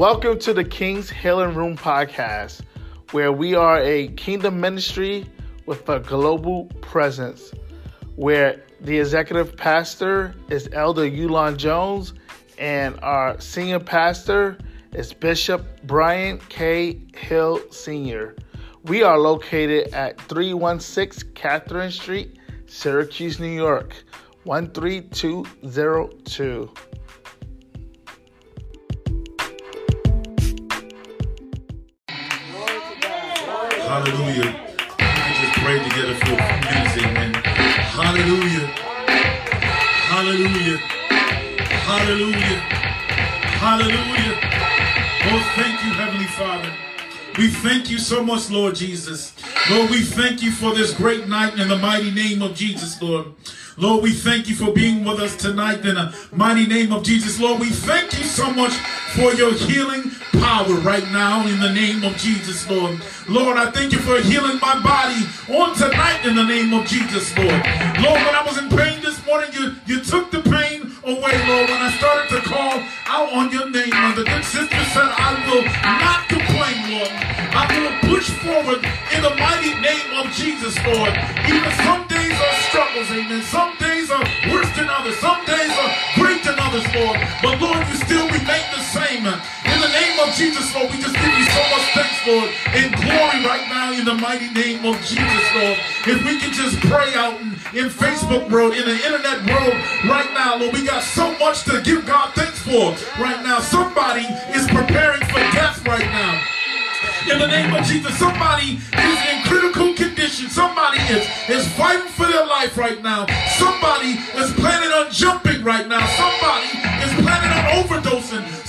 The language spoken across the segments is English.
Welcome to the King's Healing Room podcast, where we are a kingdom ministry with a global presence, where the executive pastor is Elder Yulon Jones, and our senior pastor is Bishop Brian K. Hill Sr. We are located at 316 Catherine Street, Syracuse, New York, 13202. Hallelujah. We just pray together for a few minutes. Hallelujah. Hallelujah. Hallelujah. Hallelujah. Oh, thank you, Heavenly Father. We thank you so much, Lord Jesus. Lord, we thank you for this great night in the mighty name of Jesus, Lord. Lord, we thank you for being with us tonight in the mighty name of Jesus. Lord, we thank you so much for your healing power right now in the name of Jesus, Lord. Lord, I thank you for healing my body on tonight in the name of Jesus, Lord. Lord, when I was in pain this morning, you, you took the pain away, Lord. When I started to call out on your name, and the good sister said, I will not complain, Lord. I will push forward in the mighty name of Jesus, Lord. Even some days are struggles, amen. Some days are worse than others. Some days are great than others, Lord. But Lord, you still remain same. In the name of Jesus, Lord, we just give you so much thanks, Lord, and glory right now in the mighty name of Jesus, Lord. If we can just pray out in, in Facebook world, in the internet world right now, Lord, we got so much to give God thanks for right now. Somebody is preparing for death right now. In the name of Jesus, somebody is in critical condition. Somebody is, is fighting for their life right now. Somebody is planning on jumping right now. Somebody is planning on overdosing.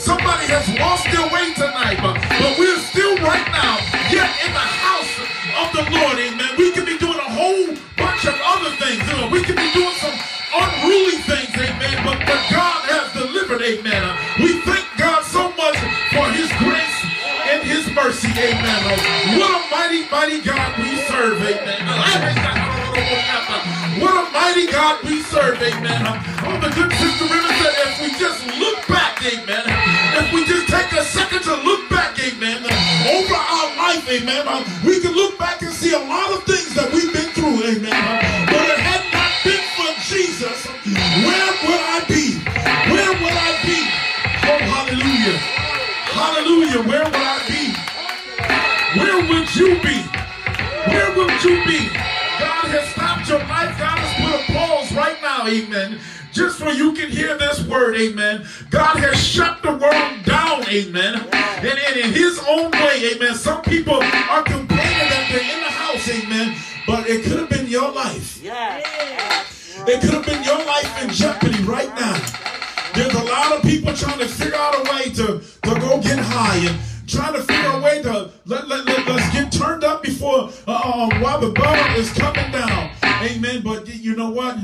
Has lost their way tonight. But, but we're still right now yet in the house of the Lord. Amen. We could be doing a whole bunch of other things. You know, we could be doing some unruly things. Amen. But, but God has delivered. Amen. We thank God so much for his grace and his mercy, amen. What a mighty, mighty God we serve, amen. What a mighty God we serve, amen. Oh, the good sister River said, if we just look back, amen. We just take a second to look back, amen, over our life, amen, um, we can look back and see a lot of things that we've been through, amen. But it had not been for Jesus, where would I be? Where would I be? Oh, hallelujah. Hallelujah. Where would I be? Where would you be? Where would you be? God has stopped your life. God has put a pause right now. Amen. Just so you can hear this word, amen. God has shut the world down, amen. And, and in his own way, amen. Some people are complaining that they're in the house, amen. But it could have been your life. It could have been your life in jeopardy right now. There's a lot of people trying to figure out a way to, to go get high and trying to figure a way to let, let, let, us get turned up before uh, uh, while the bottom is coming down. Amen. But you know what?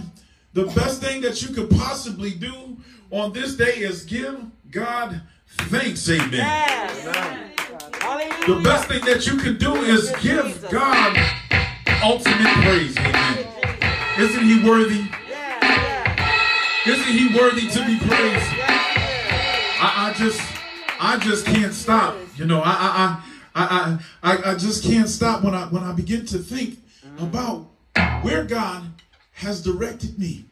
The best thing that you could possibly do on this day is give God thanks. Amen. Yes. The best thing that you can do is give God ultimate praise. Amen. Isn't he worthy? Isn't he worthy to be praised? I, I just I just can't stop. You know, I I I I I just can't stop when I when I begin to think about where God has directed me.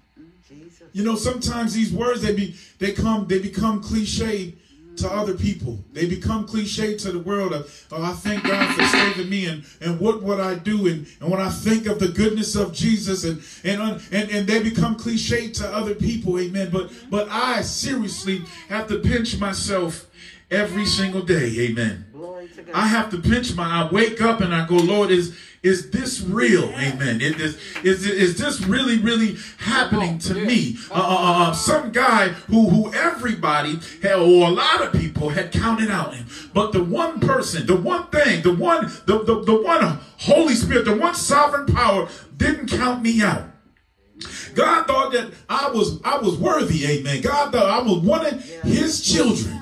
You know, sometimes these words they be they come they become cliche to other people. They become cliche to the world of, oh, I thank God for saving me and, and what would I do? And, and when I think of the goodness of Jesus and, and, and, and they become cliche to other people. Amen. But, but I seriously have to pinch myself every single day. Amen. I have to pinch my, I wake up and I go, Lord, is, is this real? Amen. Is this, is, is this really, really happening to me? Uh, uh, uh, some guy who, who everybody had, or a lot of people had counted out him. But the one person, the one thing, the one, the, the, the one Holy Spirit, the one sovereign power didn't count me out. God thought that I was I was worthy, amen. God thought I was one of his children.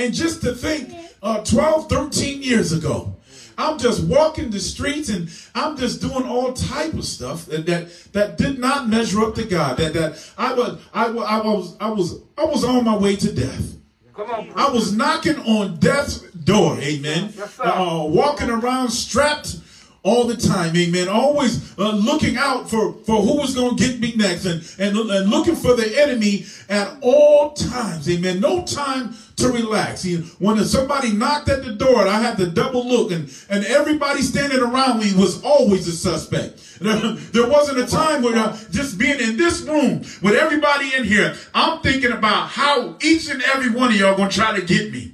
And just to think, uh, 12, 13 years ago, I'm just walking the streets and I'm just doing all type of stuff that that, that did not measure up to God. That that I was I, I was I was I was on my way to death. On, I was knocking on death's door, amen. Uh, walking around strapped all the time, amen. Always uh, looking out for, for who was going to get me next and, and, and looking for the enemy at all times, amen. No time to relax. When somebody knocked at the door, I had to double look, and, and everybody standing around me was always a suspect. There wasn't a time where uh, just being in this room with everybody in here, I'm thinking about how each and every one of y'all gonna try to get me.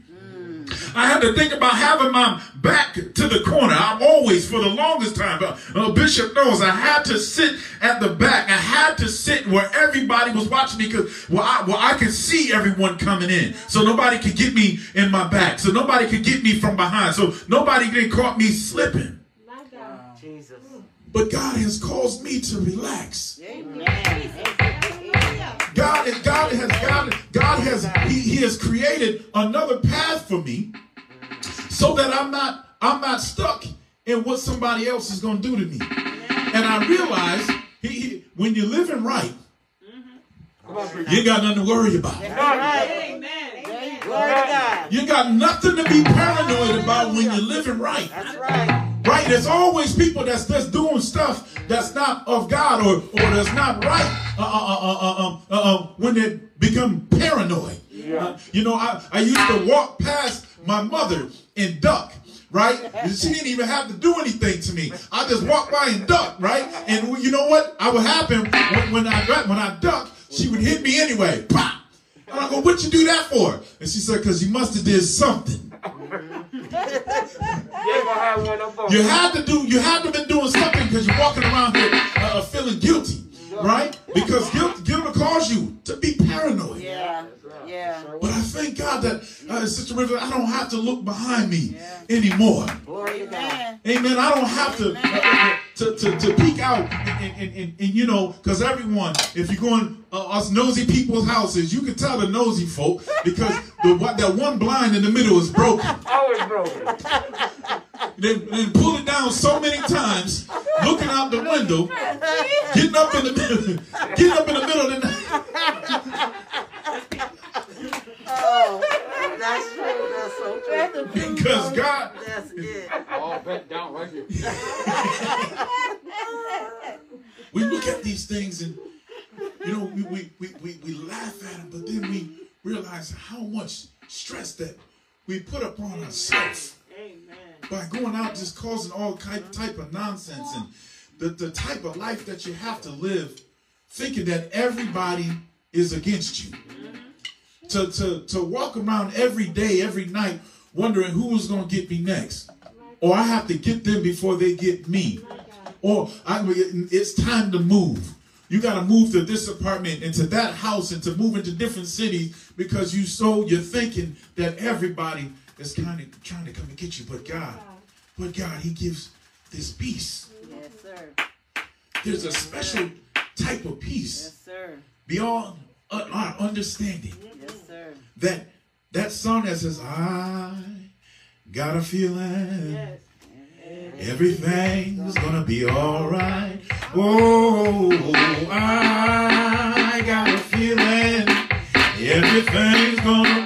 I had to think about having my back to the corner. I'm always, for the longest time, uh, uh, Bishop knows, I had to sit at the back. I had to sit where everybody was watching me because well, I, well, I could see everyone coming in. So nobody could get me in my back. So nobody could get me from behind. So nobody could caught me slipping. My God. Jesus. But God has caused me to relax. Amen. God, God has God, God has he, he has created another path for me so that I'm not I'm not stuck in what somebody else is going to do to me. And I realize he, he, when you're living right, you got nothing to worry about. You got nothing to be paranoid about when you're living right. That's right. Right? There's always people that's just doing stuff that's not of God or, or that's not right uh, uh, uh, when they become paranoid. Yeah. you know, I, I used to walk past my mother and duck right? She didn't even have to do anything to me. I just walked by and ducked, right? And you know what? I would happen when, when I when I ducked, she would hit me anyway. Pop! And I go, what you do that for? And she said, because you must have did something. you had to do, you had to been doing something because you're walking around here uh, feeling guilty, right? Because guilt, guilt will cause you to be paranoid. Yeah. Yeah. But I thank God that, uh, Sister River, I don't have to look behind me yeah. anymore. Amen. Amen. I don't have to, uh, to, to, to peek out and, and, and, and you know, because everyone, if you're going uh, us nosy people's houses, you can tell the nosy folk because the that one blind in the middle is broken. Always broken. They, they pull it down so many times, looking out the window, getting up in the middle, getting up in the middle of the night. Oh, that's true. That's so true. Because God. That's it. All bent down right here. we look at these things and, you know, we, we, we, we, we laugh at them, but then we realize how much stress that we put upon ourselves by going out just causing all type of nonsense and the, the type of life that you have to live thinking that everybody is against you to, to, to walk around every day, every night, wondering who's going to get me next. Or I have to get them before they get me. Or I, it's time to move. You got to move to this apartment and to that house and to move into different cities because you so you're thinking that everybody is kind of trying to come and get you. But God, but God, He gives this peace. Yes, sir. There's a special type of peace yes, sir. beyond our understanding. Yes, sir. That that song that says, I got a feeling yes. everything's gonna be alright. Oh, I got a feeling everything's gonna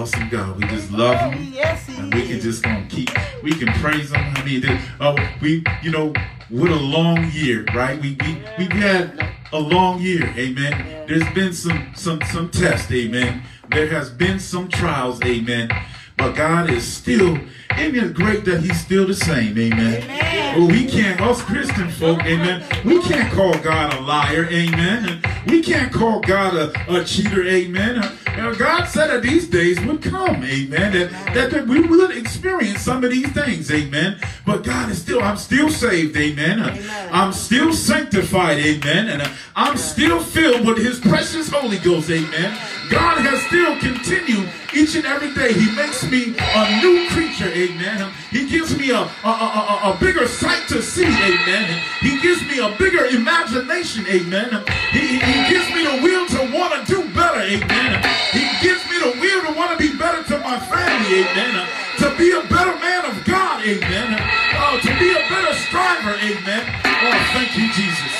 awesome, God. We just love him. And we can just um, keep, we can praise him. I mean, uh, we, you know, what a long year, right? We, we, we've had a long year. Amen. There's been some, some, some tests. Amen. There has been some trials. Amen. But God is still, isn't it great that He's still the same? Amen. Well, we can't, us Christian folk, amen, we can't call God a liar, amen. We can't call God a, a cheater, amen. God said that these days would come, amen, that, that, that we will experience some of these things, amen. But God is still, I'm still saved, amen. Uh, I'm still sanctified, amen. And I'm still filled with His precious Holy Ghost, amen. God has still continued each and every day. He makes me a new creature, amen. He gives me a, a, a, a, bigger sight to see, amen. He gives me a bigger imagination, amen. He, he gives me the will to want to do better, amen. He gives me the will to want to be better to my family, amen. To be a better man of God, amen. Oh, to be a better striver, amen. Oh, thank you, Jesus.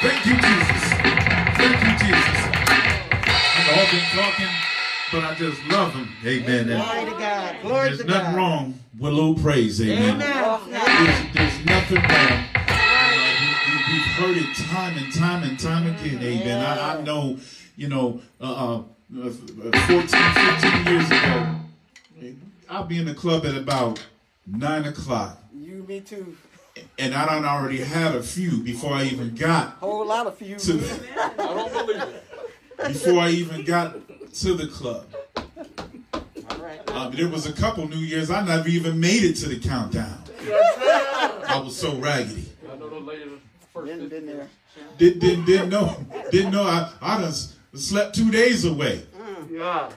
Thank you, Jesus. Thank you, Jesus. I've all been talking, but I just love him. Amen. And Glory to God. Glory there's to nothing God. wrong with a little praise. Amen. Amen. There's, there's nothing wrong. Uh, we, we, we've heard it time and time and time again. Amen. I, I know, you know, uh, uh, 14, 15 years ago, I'll be in the club at about 9 o'clock. You, me too. And I don't already had a few before I even got a Whole lot of you. to before I even got to the club. All right. Um, there was a couple New Years I never even made it to the countdown. I was so raggedy. Been, been there. Didn't, didn't, didn't know. Didn't know. I, I done slept two days away. Yeah.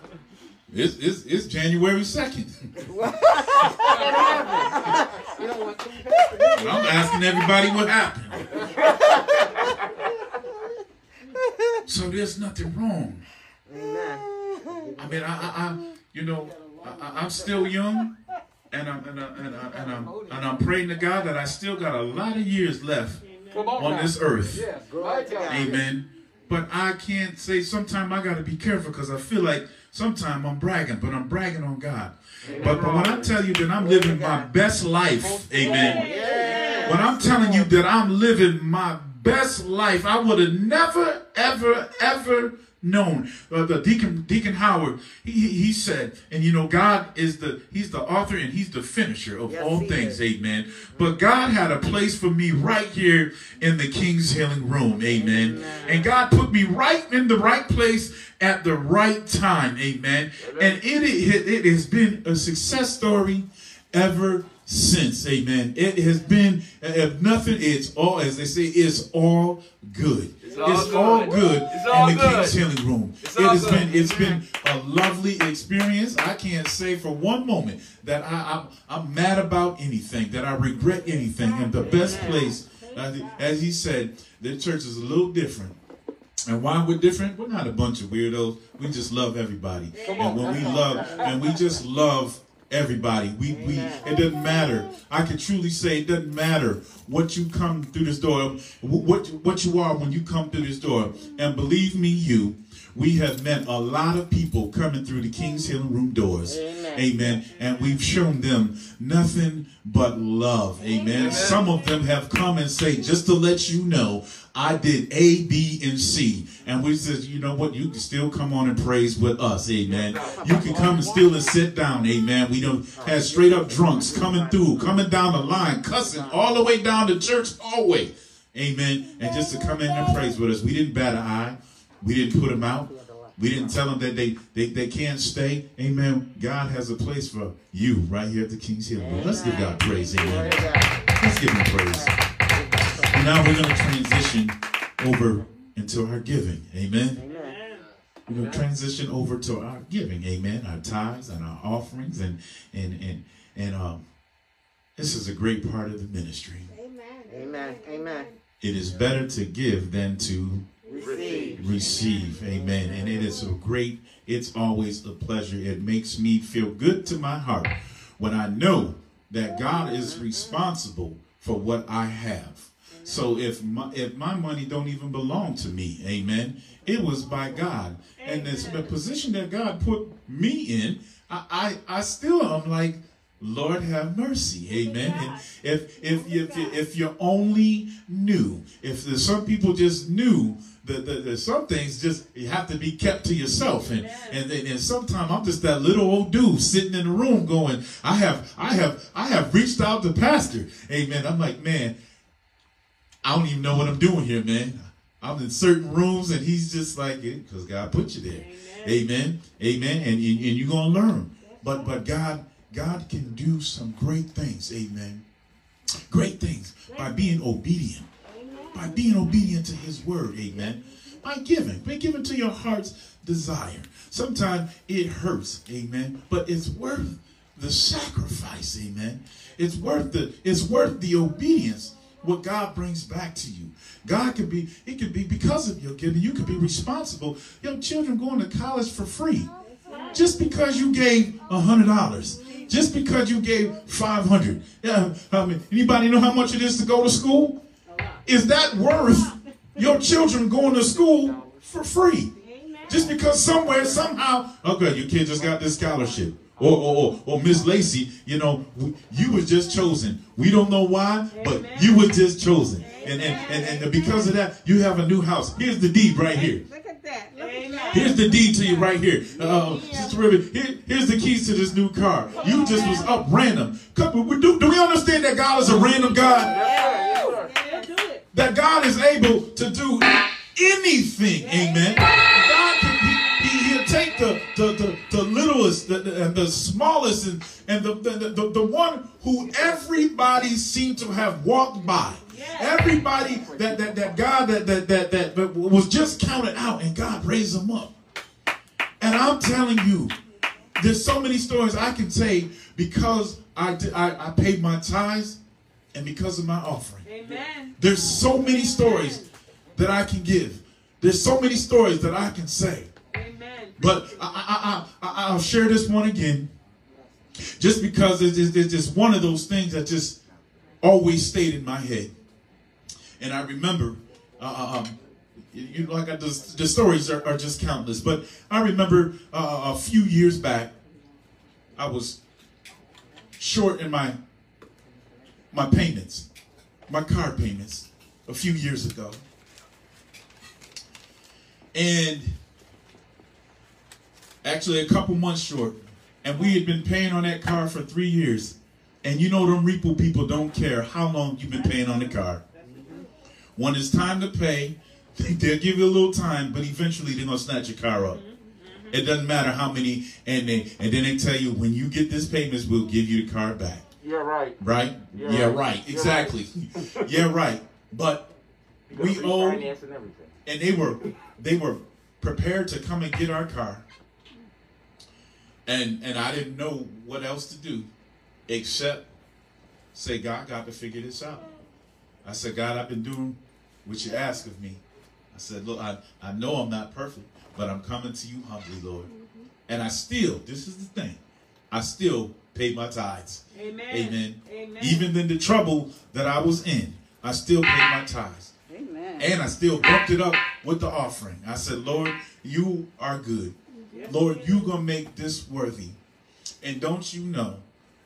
It's, it's, it's January 2nd. You don't want to. And I'm asking everybody what happened. So there's nothing wrong. Amen. I mean, I, I, I you know, I, I- I'm still young, and I'm and, I, and, I, and I'm and I'm praying to God that I still got a lot of years left on this earth. God. Amen. But I can't say. Sometimes I got to be careful because I feel like sometimes I'm bragging, but I'm bragging on God. But, but when I tell you that I'm living my best life, amen. When I'm telling you that I'm living my best life, I would have never, ever, ever known. Uh, the deacon, Deacon Howard, he, he said, and you know, God is the He's the author and He's the finisher of Yes, all things, is. amen. But God had a place for me right here in the King's Healing Room, amen. And God put me right in the right place at the right time, amen. And it, it, it has been a success story ever since. Amen. It has been, if nothing, it's all, as they say, it's all good. It's all it's all good. good It's all in the good. King's Healing Room. It's it has good. been, it's been a lovely experience. I can't say for one moment that I, I'm, I'm mad about anything, that I regret anything. And the best place, uh, as he, as he said, the church is a little different. And why we're different? We're not a bunch of weirdos. We just love everybody. And when we love, and we just love everybody. We we it doesn't matter. I can truly say it doesn't matter what you come through this door, what what you are when you come through this door. And believe me, you. We have met a lot of people coming through the King's Healing Room doors. Amen. And we've shown them nothing but love. Amen. Some of them have come and say, just to let you know, I did A, B, and C. And we said, you know what? You can still come on and praise with us. Amen. You can come and still and sit down. Amen. We don't have straight up drunks coming through, coming down the line, cussing all the way down the church hallway. Amen. And just to come in and praise with us. We didn't bat an eye. We didn't put them out. We didn't tell them that they, they, they can't stay. Amen. God has a place for you right here at the King's Hill. Let's give God praise. Amen. Let's give him praise. And now we're going to transition over into our giving. Amen. We're going to transition over to our giving. Amen. Our tithes and our offerings and and and and um this is a great part of the ministry. Amen. Amen. It is better to give than to Receive. receive. Amen. And it is a great, it's always a pleasure. It makes me feel good to my heart when I know that God is responsible for what I have. So if my if my money don't even belong to me, amen, it was by God. And this the position that God put me in, I I, I still am like, Lord have mercy, amen. And if if if you, if you only knew, if there's some people just knew that, that, that some things just you have to be kept to yourself, and and and, and sometimes I'm just that little old dude sitting in the room going, I have I have I have reached out to pastor, amen. I'm like, man, I don't even know what I'm doing here, man. I'm in certain rooms, and he's just like, because God put you there, amen, amen, and and, and you're gonna learn, but but God. God can do some great things, amen. Great things by being obedient. By being obedient to his word, amen. By giving, by giving to your heart's desire. Sometimes it hurts, amen, but it's worth the sacrifice, amen. It's worth the it's worth the obedience what God brings back to you. God could be, it could be because of your giving, you could be responsible. Your children going to college for free. Just because you gave a hundred dollars. Just because you gave five hundred. Yeah, I mean, anybody know how much it is to go to school? Is that worth your children going to school for free? Just because somewhere, somehow, okay, your kid just got this scholarship. Or, or, or, or Miss Lacey, you know, you was just chosen. We don't know why, but you were just chosen. And, and, and, and because of that, you have a new house. Here's the deed right here. Look at that. Look at that. Here's the deed to you right here. Uh, Sister Ruby, here, here's the keys to this new car. You just was up random. Come, do, do we understand that God is a random God? Yeah, do it. That God is able to do anything. Amen. Take the, the, the, the littlest the, the, and the smallest and, and the, the, the, the one who everybody seemed to have walked by. Everybody that, that, that God that, that, that, that, that was just counted out and God raised them up. And I'm telling you, there's so many stories I can say because I, did- I, I paid my tithes and because of my offering. Amen. There's so many stories that I can give. There's so many stories that I can say. But I, I, I, I'll share this one again. Just because it's, it's, just one of those things that just always stayed in my head. And I remember, uh, um, you like I, the, the stories are, are just countless. But I remember uh, a few years back, I was short in my my payments, my car payments, a few years ago. And actually a couple months short. And we had been paying on that car for three years. And you know them repo people don't care how long you've been paying on the car. When it's time to pay, they'll give you a little time, but eventually they're gonna snatch your car up. It doesn't matter how many, and they and then they tell you when you get this payments, we'll give you the car back. You're right. right? Yeah. Yeah, right. You're Exactly. yeah, right. But we owe, and and they were they were prepared to come and get our car, and and I didn't know what else to do, except say, God, got to figure this out. I said, God, I've been doing what you ask of me. I said, look, I, I know I'm not perfect, but I'm coming to you humbly, Lord. Mm-hmm. And I still, this is the thing, I still paid my tithes. Amen. Amen. Amen. Even in the trouble that I was in, I still paid my tithes. Amen. And I still bumped it up with the offering. I said, Lord, you are good. Lord, you going to make this worthy. And don't you know,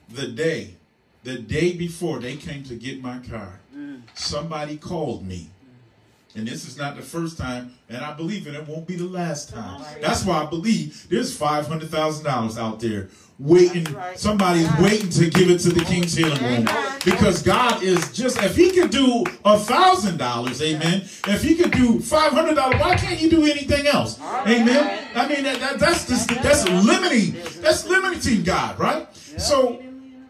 the day, the day before they came to get my car, mm. somebody called me. And this is not the first time, and I believe it, it won't be the last time. That's why I believe there's $500,000 out there waiting. Right. Somebody's Right. waiting to give it to the King's Healing Room. Because God is just, if He could do a $1,000, amen, if He could do $500, why can't He do anything else? Amen. I mean, that, that, that's just, that's limiting. That's limiting God, right? So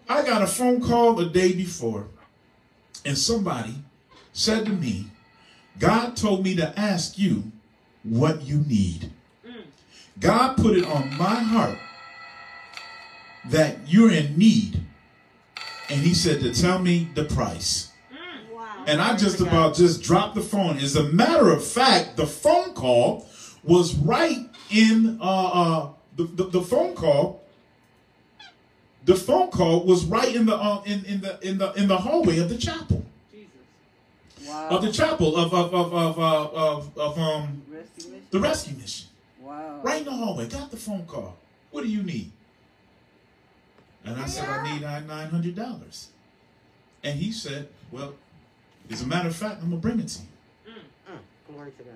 I got a phone call the day before, and somebody said to me, God told me to ask you what you need. God put it on my heart that you're in need. And he said to tell me the price. Wow. And I just about just dropped the phone. As a matter of fact, the phone call was right in uh, uh the, the, the phone call. The phone call was right in the uh, in, in the in the in the hallway of the chapel. Wow. of the chapel of of of of, uh, of, of um Rescue the rescue mission. Wow. Right in the hallway. Got the phone call. What do you need? And I said, I need nine hundred dollars. And he said, Well, as a matter of fact, I'm gonna bring it to you. Glory to God.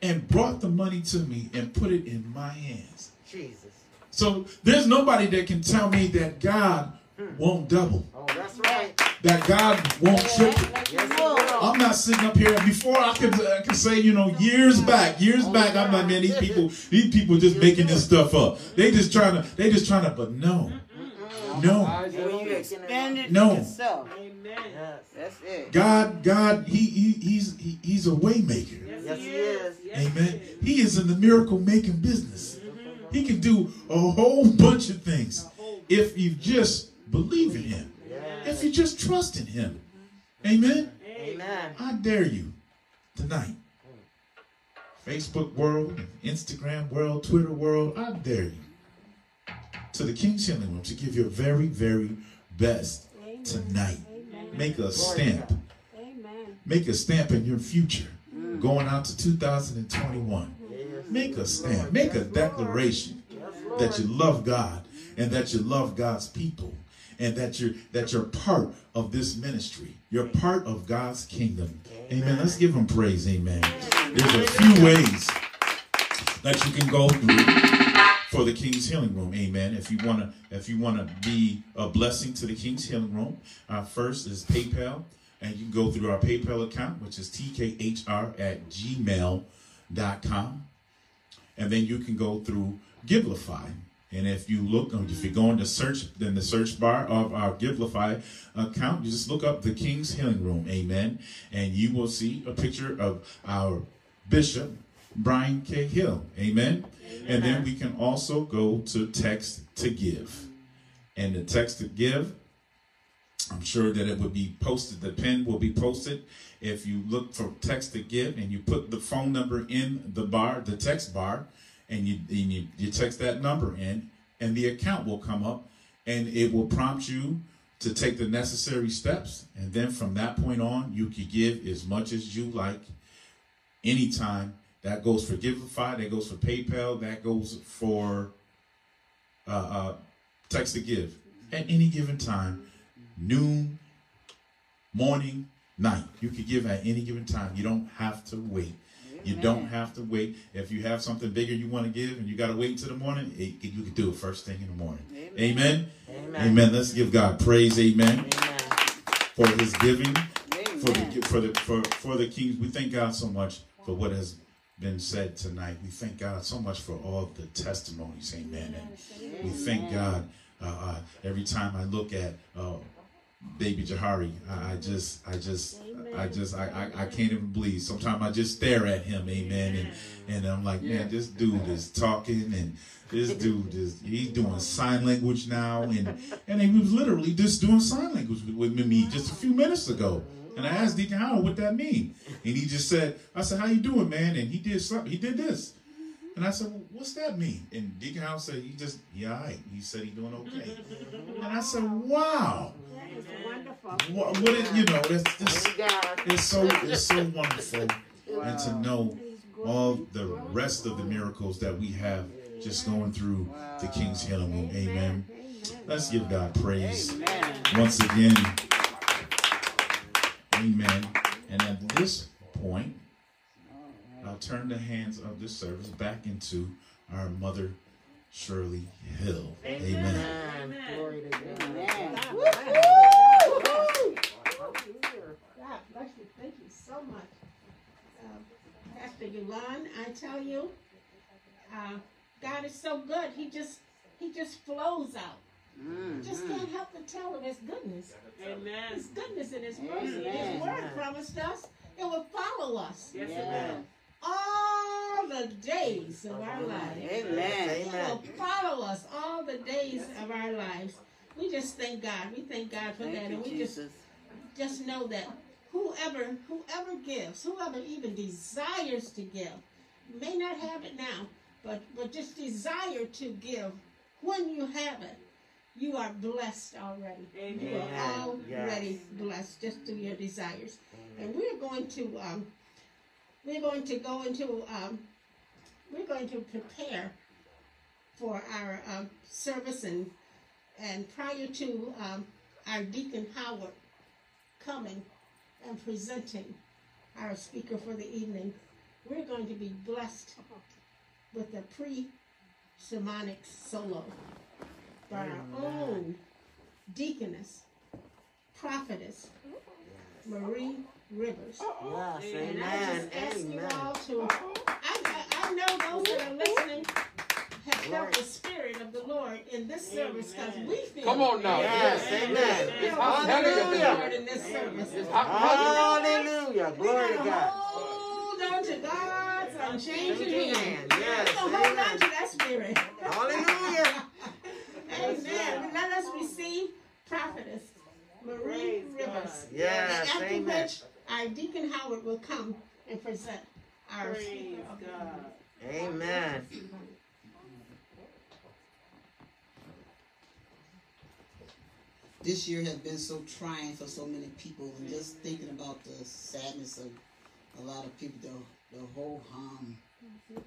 And brought the money to me and put it in my hands. Jesus. So there's nobody that can tell me that God Mm. won't double, Oh, that's right. that God won't triple. Yes. I'm not sitting up here. Before I could, I could say, you know, years mm. back, years oh, back, I'm like, man, these people, these people just making this stuff up. They just trying to, they just trying to, but no, no, And when you expand it No. Yes. that's it. God, God, he, he he's he, he's a waymaker. Yes, he is. Yes, Amen. He is. He is in the miracle making business. Mm-hmm. He can do a whole bunch of things if you just believe in him. If you just trust in him. Amen. Amen. I dare you tonight. Facebook world, Instagram world, Twitter world, I dare you to the King's Healing Room to give your very, very best tonight. Make a stamp. Amen. Make a stamp in your future going out to 2021. Yes. Make a stamp. Make a declaration that you love God and that you love God's people and that you're that you're part of this ministry. You're part of God's kingdom. Amen. Let's give him praise. Amen. There's a few ways that you can go through for the King's Healing Room. Amen. If you wanna if you wanna be a blessing to the King's Healing Room, uh, first is PayPal. And you can go through our PayPal account, which is tkhr at gmail.com. And then you can go through Givelify. And if you look, um, if you go into search, then the search bar of our Givelify account, you just look up the King's Healing Room. Amen. And you will see a picture of our Bishop, Brian K. Hill. Amen. And then we can also go to text to give. And the text to give, I'm sure that it would be posted, the pin will be posted. If you look for text to give and you put the phone number in the bar, the text bar, and you, and you, you text that number in, and the account will come up and it will prompt you to take the necessary steps. And then from that point on, you can give as much as you like anytime. That goes for Givelify, that goes for PayPal, that goes for uh, uh, text to give at any given time, noon, morning, night. You can give at any given time. You don't have to wait. You don't have to wait. If you have something bigger you want to give and you got to wait until the morning, it, you can do it first thing in the morning. Amen. Amen. Amen. Let's give God praise. Amen. For his giving, for the for the for, for the kings. We thank God so much for what has been said tonight. We thank God so much for all the testimonies. Amen. And we thank God uh, uh, every time I look at uh, baby Jahari. I, I just, I just, I just, I, I, I can't even believe. Sometimes I just stare at him, amen, and and I'm like, man, this dude is talking, and this dude is he's doing sign language now, and and he was literally just doing sign language with, me just a few minutes ago. And I asked Deacon Howard what that mean, and he just said, I said, how you doing, man? And he did something. He did this. And I said, well, what's that mean? And Deacon Howard said, he just, yeah, all right. He said he's doing okay. And I said, wow. That is wonderful. What, what is, you know, it's just, it's so, it's so wonderful. And to know all the rest of the miracles that we have just going through the King's Healing Room. Amen. Let's give God praise Amen. once again. Amen. And at this point, I'll turn the hands of this service back into our mother, Shirley Hill. Amen. Amen. Glory to God. Amen. God bless you. Thank you so much. Uh, Pastor Yulon, I tell you, uh, God is so good. He just he just flows out. Mm, Just mm. can't help but tell of his goodness. Amen. His goodness and his mercy. Amen. His word promised us it will follow us Yes, it Yeah. Will. all the days of our lives. Amen. It will follow us all the days of our lives. We just thank God. We thank God for that. Thank you, And we just Jesus. just know that whoever whoever gives, whoever even desires to give, may not have it now, but but just desire to give when you have it, you are blessed already. You are Amen. already blessed just through your desires. And we're going to um, we're going to go into um, we're going to prepare for our um, service and and prior to um, our deacon Howard coming and presenting our speaker for the evening, we're going to be blessed with a pre-sermonic solo by our own deaconess, prophetess, Marie Rivers. Yes, And I amen. just ask you all to, I, I, I know those that are listening have felt the spirit of the Lord in this service because we feel Come on now. Yes, we amen. feel hot the Lord Hallelujah. in this service. It's hot Hallelujah. Glory to God. hold on to God's unchanging Changing hand. hand. We Yes, gotta hold on to that spirit. Hallelujah. Amen. Let us receive prophetess Marie Praise Rivers. Yes, After amen. Which our Deacon Howard will come and present our Praise speaker God. Amen. this year has been so trying for so many people, and just thinking about the sadness of a lot of people, the, the whole harm. Mm-hmm.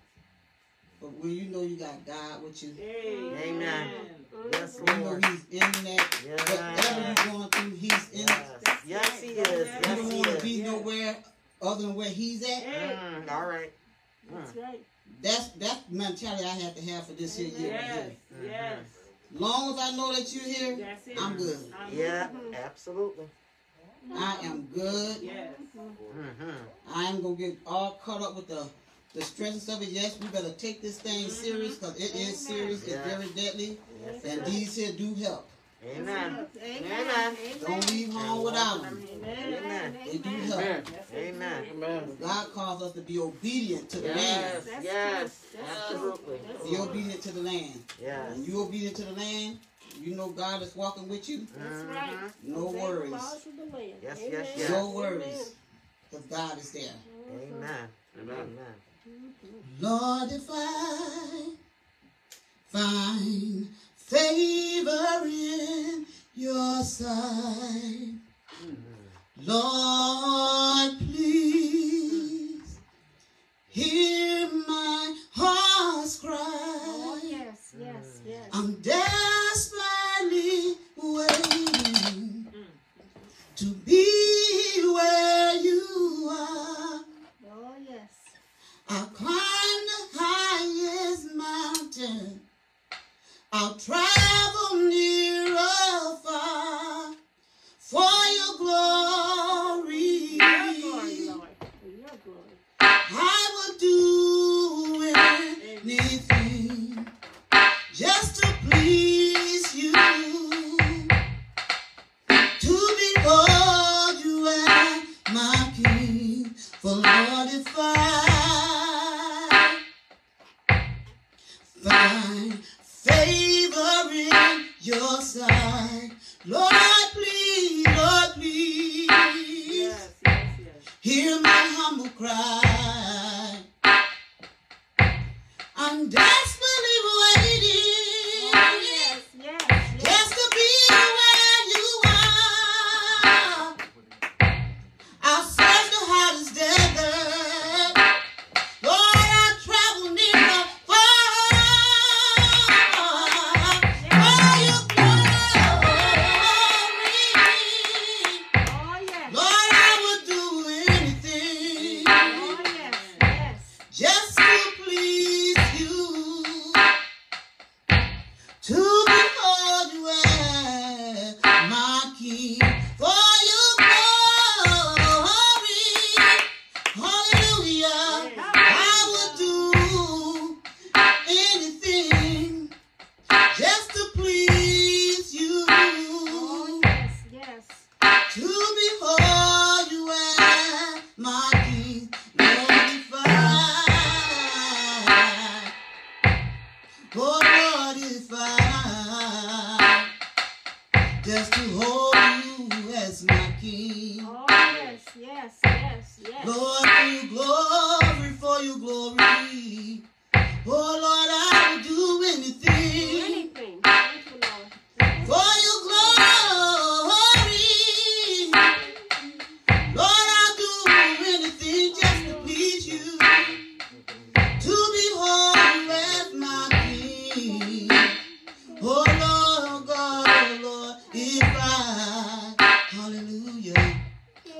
But when you know you got God with you, Amen. Yes, Lord. you know He's in that. Yes. Whatever you're going through, He's in it. Yes. Yes, he is. You Yes, don't want to is. be nowhere other than where He's at. Mm, all right. That's right. That's that's mentality I have to have for this here year. right Yes, here. yes. Long as I know that you're here, That's. I'm good. I'm- Yeah, absolutely. I am good. Yes. Mm-hmm. I am gonna get all caught up with the the stress of it. Yes, we better take this thing mm-hmm. serious because it is serious. It's very deadly, Yes, and it these here do help. is. Amen. Amen. Don't leave home without them. Amen. They do help. Amen. Amen. Amen. God calls us to be obedient to the land. Yes, That's yes, absolutely. Be obedient to the land. Yes. When you obedient to the land, you know God is walking with you. Mm-hmm. That's right. No worries. Yes, yes, yes. No worries, because God is there. Amen. Amen. Lord, if I find favor in your sight, Lord, please hear my heart's oh, cry. Oh, yes, yes, yes. I'm desperately waiting mm. to be where you are. I'll climb the highest mountain. I'll travel near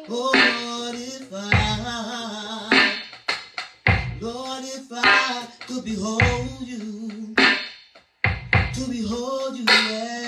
Lord, if I, Lord, if I could behold you, to behold you as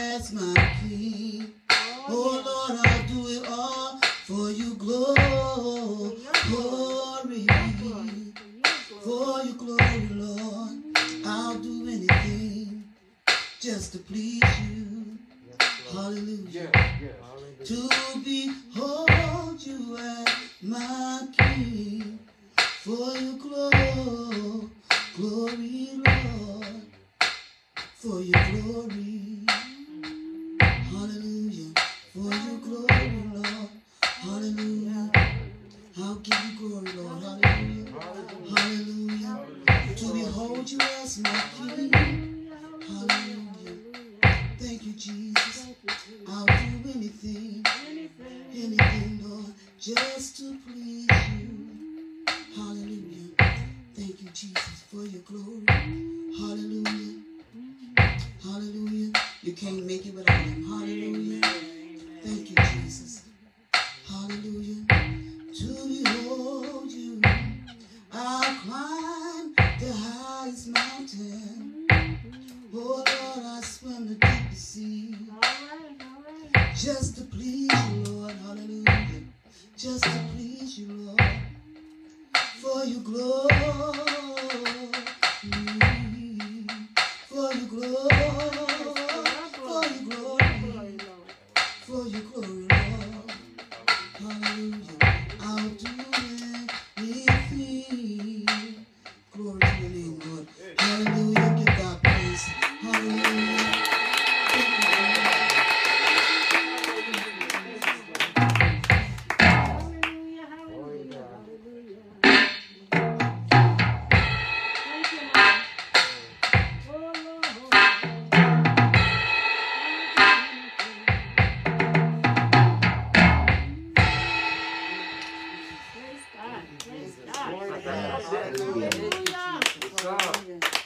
Hallelujah. Hallelujah.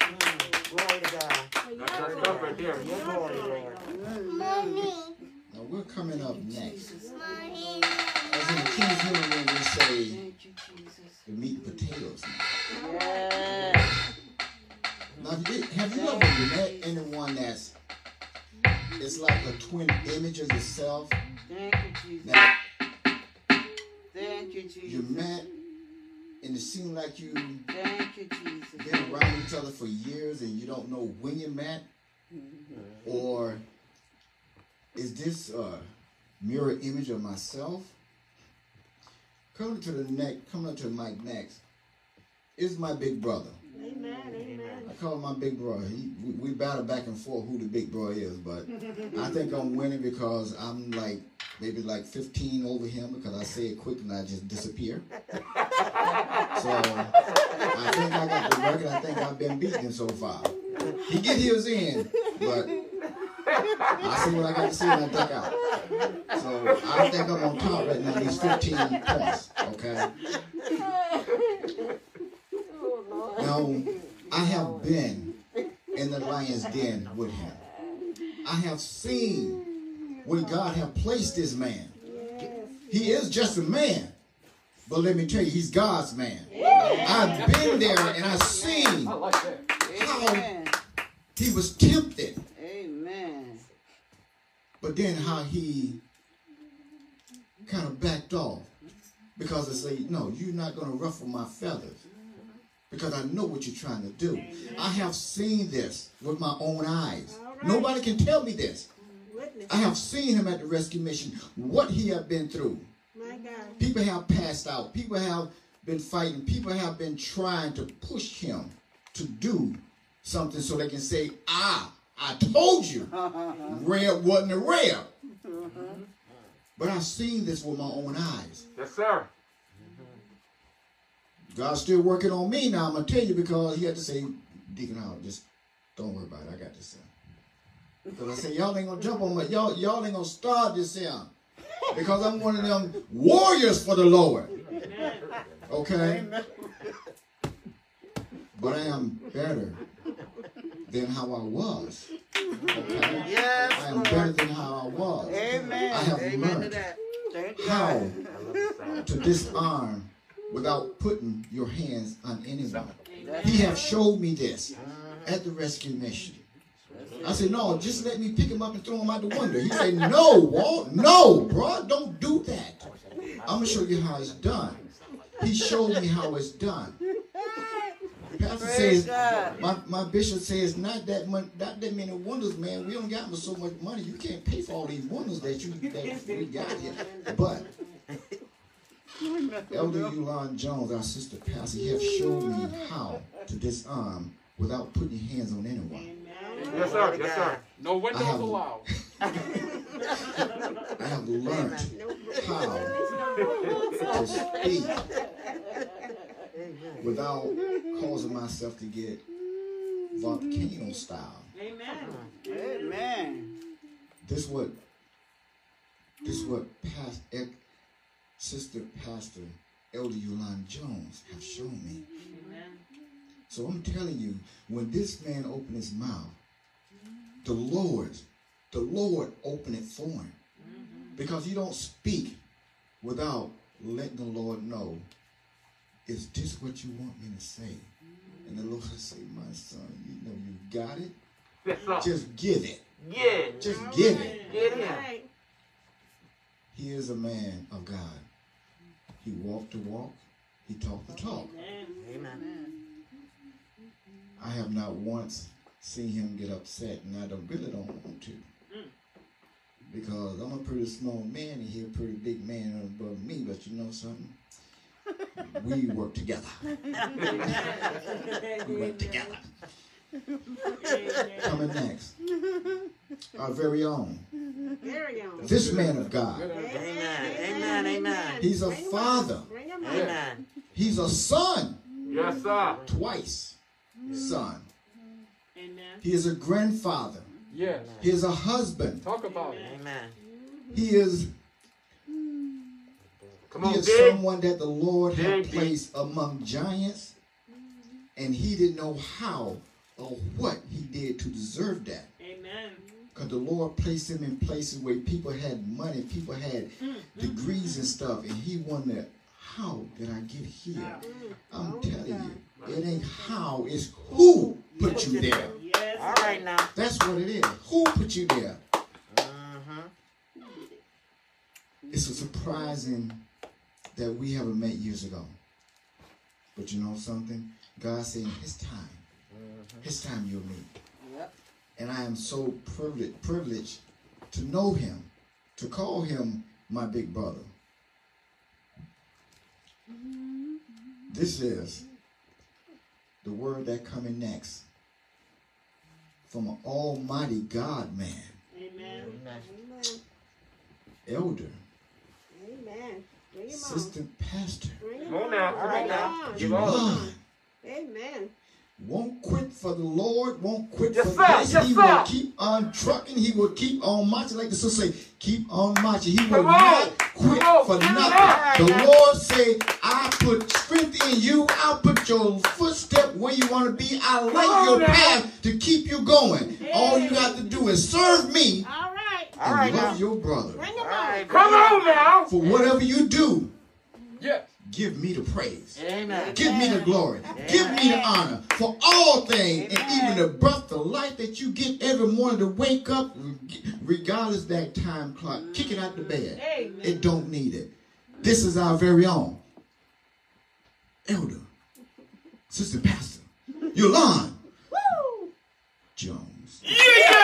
Mm, glory to God. For your Turn it glory. up right there. Your your glory, glory, Lord. Now we're coming up next. As in the King's Healing Room, we say Thank you, Jesus. the meat and potatoes. Now, Yes. now have you ever met anyone that's it's like a twin image of yourself? And it seemed like you Thank you, Jesus. been around each other for years and you don't know when you met, mm-hmm. or is this a mirror image of myself? Coming to the neck, coming up to the mic next is my big brother. Amen, amen. I call him my big brother. He, we, we battle back and forth who the big brother is, but I think I'm winning because I'm like maybe like 15 over him because I say it quick and I just disappear. So I think I got the record. I think I've been beaten so far. He get his in, but I see what I got to see and I duck out. So I think I'm on top right now. These 15 points. Okay. Now I have been in the lion's den with him. I have seen where God have placed this man. He is just a man. But let me tell you, he's God's man. I've been there and I've seen how he was tempted, Amen. but then how he kind of backed off because they say, No, you're not going to ruffle my feathers because I know what you're trying to do. I have seen this with my own eyes. Nobody can tell me this. Witness. I have seen him at the rescue mission, what he had been through. My God. People have passed out. People have been fighting. People have been trying to push him to do something so they can say, ah, I told you red wasn't a red. But I've seen this with my own eyes. Yes, sir. God's still working on me now. I'm gonna tell you because he had to say, Deacon Howard, just don't worry about it. I got this. Son. Because I said, y'all ain't gonna jump on me. Y'all, y'all ain't gonna start this here. Because I'm one of them warriors for the Lord. Okay? But I am better than how I was. Okay? Yes, I am better than how I was. Amen. I have Amen to learned that. How to disarm without putting your hands on anyone. He have showed me this at the rescue mission. I said, no, just let me pick him up and throw him out the window. He said, no, Walt, no, bro, don't do that. I'm gonna show you how it's done. He showed me how it's done. Pastor Praise says, God. my, my bishop says, not that much, not that many wonders, man. We don't got so much money. You can't pay for all these wonders that you that we got here. But Elder Yulon Jones, our sister pastor, he have showed me how to disarm without putting hands on anyone. Yes, sir. Yes, sir. No windows have- allowed. I have learned how to speak without causing myself to get volcano style. Amen. Amen. This what this what past ex, eh, sister pastor Elder Yulon Jones have shown me. Amen. So I'm telling you, when this man opened his mouth, the Lord, the Lord opened it for him. Mm-hmm. Because you don't speak without letting the Lord know, is this what you want me to say? Mm-hmm. And the Lord say, my son, you know you got it. Yes. Just give it. Yeah. Just give it. Get him. Right. He is a man of God. He walked the walk. He talked the talk. Amen. I have not once seen him get upset, and I don't really don't want to. Mm. Because I'm a pretty small man, and he's a pretty big man above me. But you know something? We work together. We work together. Coming next, our very own, Very on. this man of God. Amen. Amen. Amen. He's a Bring father. Bring him out. Amen. He's a son, Yes, sir. twice mm. son. Amen. He is a grandfather. Yes. He is a husband. Talk about it. Amen. He is Come on, he is big. someone that the Lord had Dig, dig. placed among giants, and he didn't know how or what he did to deserve that. Amen. Because the Lord placed him in places where people had money, people had degrees and stuff, and he wondered, how did I get here? Mm-hmm. I'm telling you, it ain't how, it's who put you there. Yes. All right now. That's what it is. Who put you there? Mm-hmm. It's a surprising that we haven't met years ago. But you know something? God said in his time, his time you'll meet. Yep. And I am so privileged, privileged to know him, to call him my big brother. This is the word that coming next from an almighty God man, Amen. elder, Amen. Bring him on. assistant pastor, Bring him Come on now. on. Come on now. Bring him Give on. July. Amen. Won't quit for the Lord, won't quit Yes, for sir. grace. Yes, he sir. will keep on trucking. He will keep on marching. Like the sister say, keep on marching. He will Come on. not quit Come on. for Give nothing. up. The Lord say, I put strength in you. I'll put your footstep where you want to be. I light on your now. path to keep you going. All you got to do is serve me All right. All and right love now. your brother. Bring him All right. Come on now. For whatever you do, Yes. Give me the praise. Amen. Give me the glory. Amen. Give me the honor for all things, and even the breath, the life that you get every morning to wake up, regardless that time clock. Kick it out the bed. Amen. It don't need it. This is our very own elder, sister pastor, Yulon Jones. Yeah. Yeah.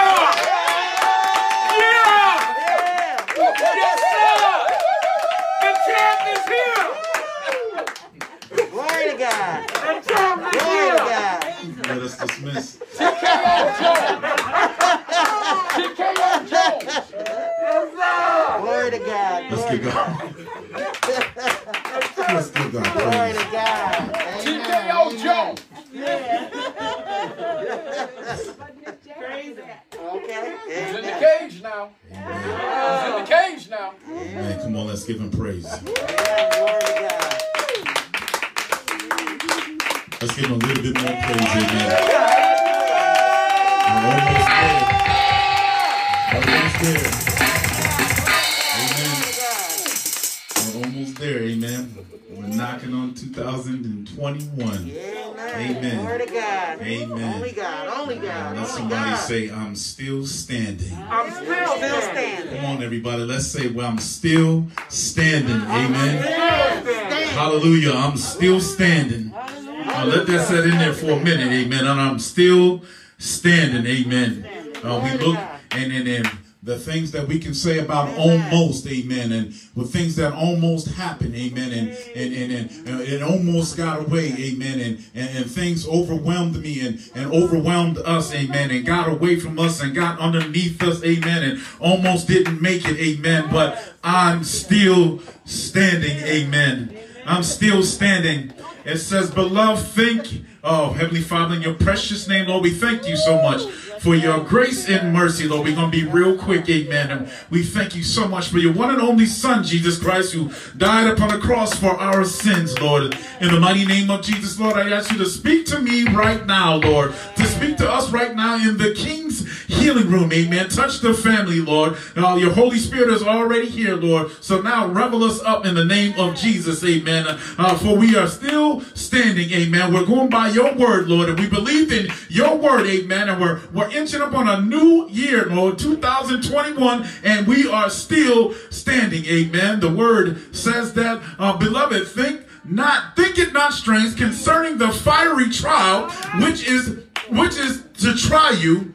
Say, I'm still standing. I'm still Still standing. standing. Come on, everybody. Let's say, well, I'm still standing. Amen. Still standing. Hallelujah. I'm still standing. Uh, let that set in there for a minute. Amen. And I'm still standing. Amen. Uh, we look and, and, and the things that we can say about almost, amen, and with things that almost happened, amen, and and and, and, and it almost got away, amen, and, and, and things overwhelmed me and, and overwhelmed us, amen, and got away from us and got underneath us, amen, and almost didn't make it, amen, but I'm still standing, amen. I'm still standing. It says, Beloved, think, oh, Heavenly Father, in your precious name, Lord, we thank you so much for your grace and mercy, Lord. We're going to be real quick, amen. We thank you so much for your one and only Son, Jesus Christ, who died upon the cross for our sins, Lord. In the mighty name of Jesus, Lord, I ask you to speak to me right now, Lord, to speak to us right now in the King's healing room, amen. Touch the family, Lord. Uh, your Holy Spirit is already here, Lord. So now revel us up in the name of Jesus, amen. Uh, for we are still standing, amen. We're going by your word, Lord, and we believe in your word, amen. And we're, we're inching up on a new year, Lord, 2021, and we are still standing, amen. The word says that, uh, beloved, think not, think it not strange concerning the fiery trial, which is, which is to try you,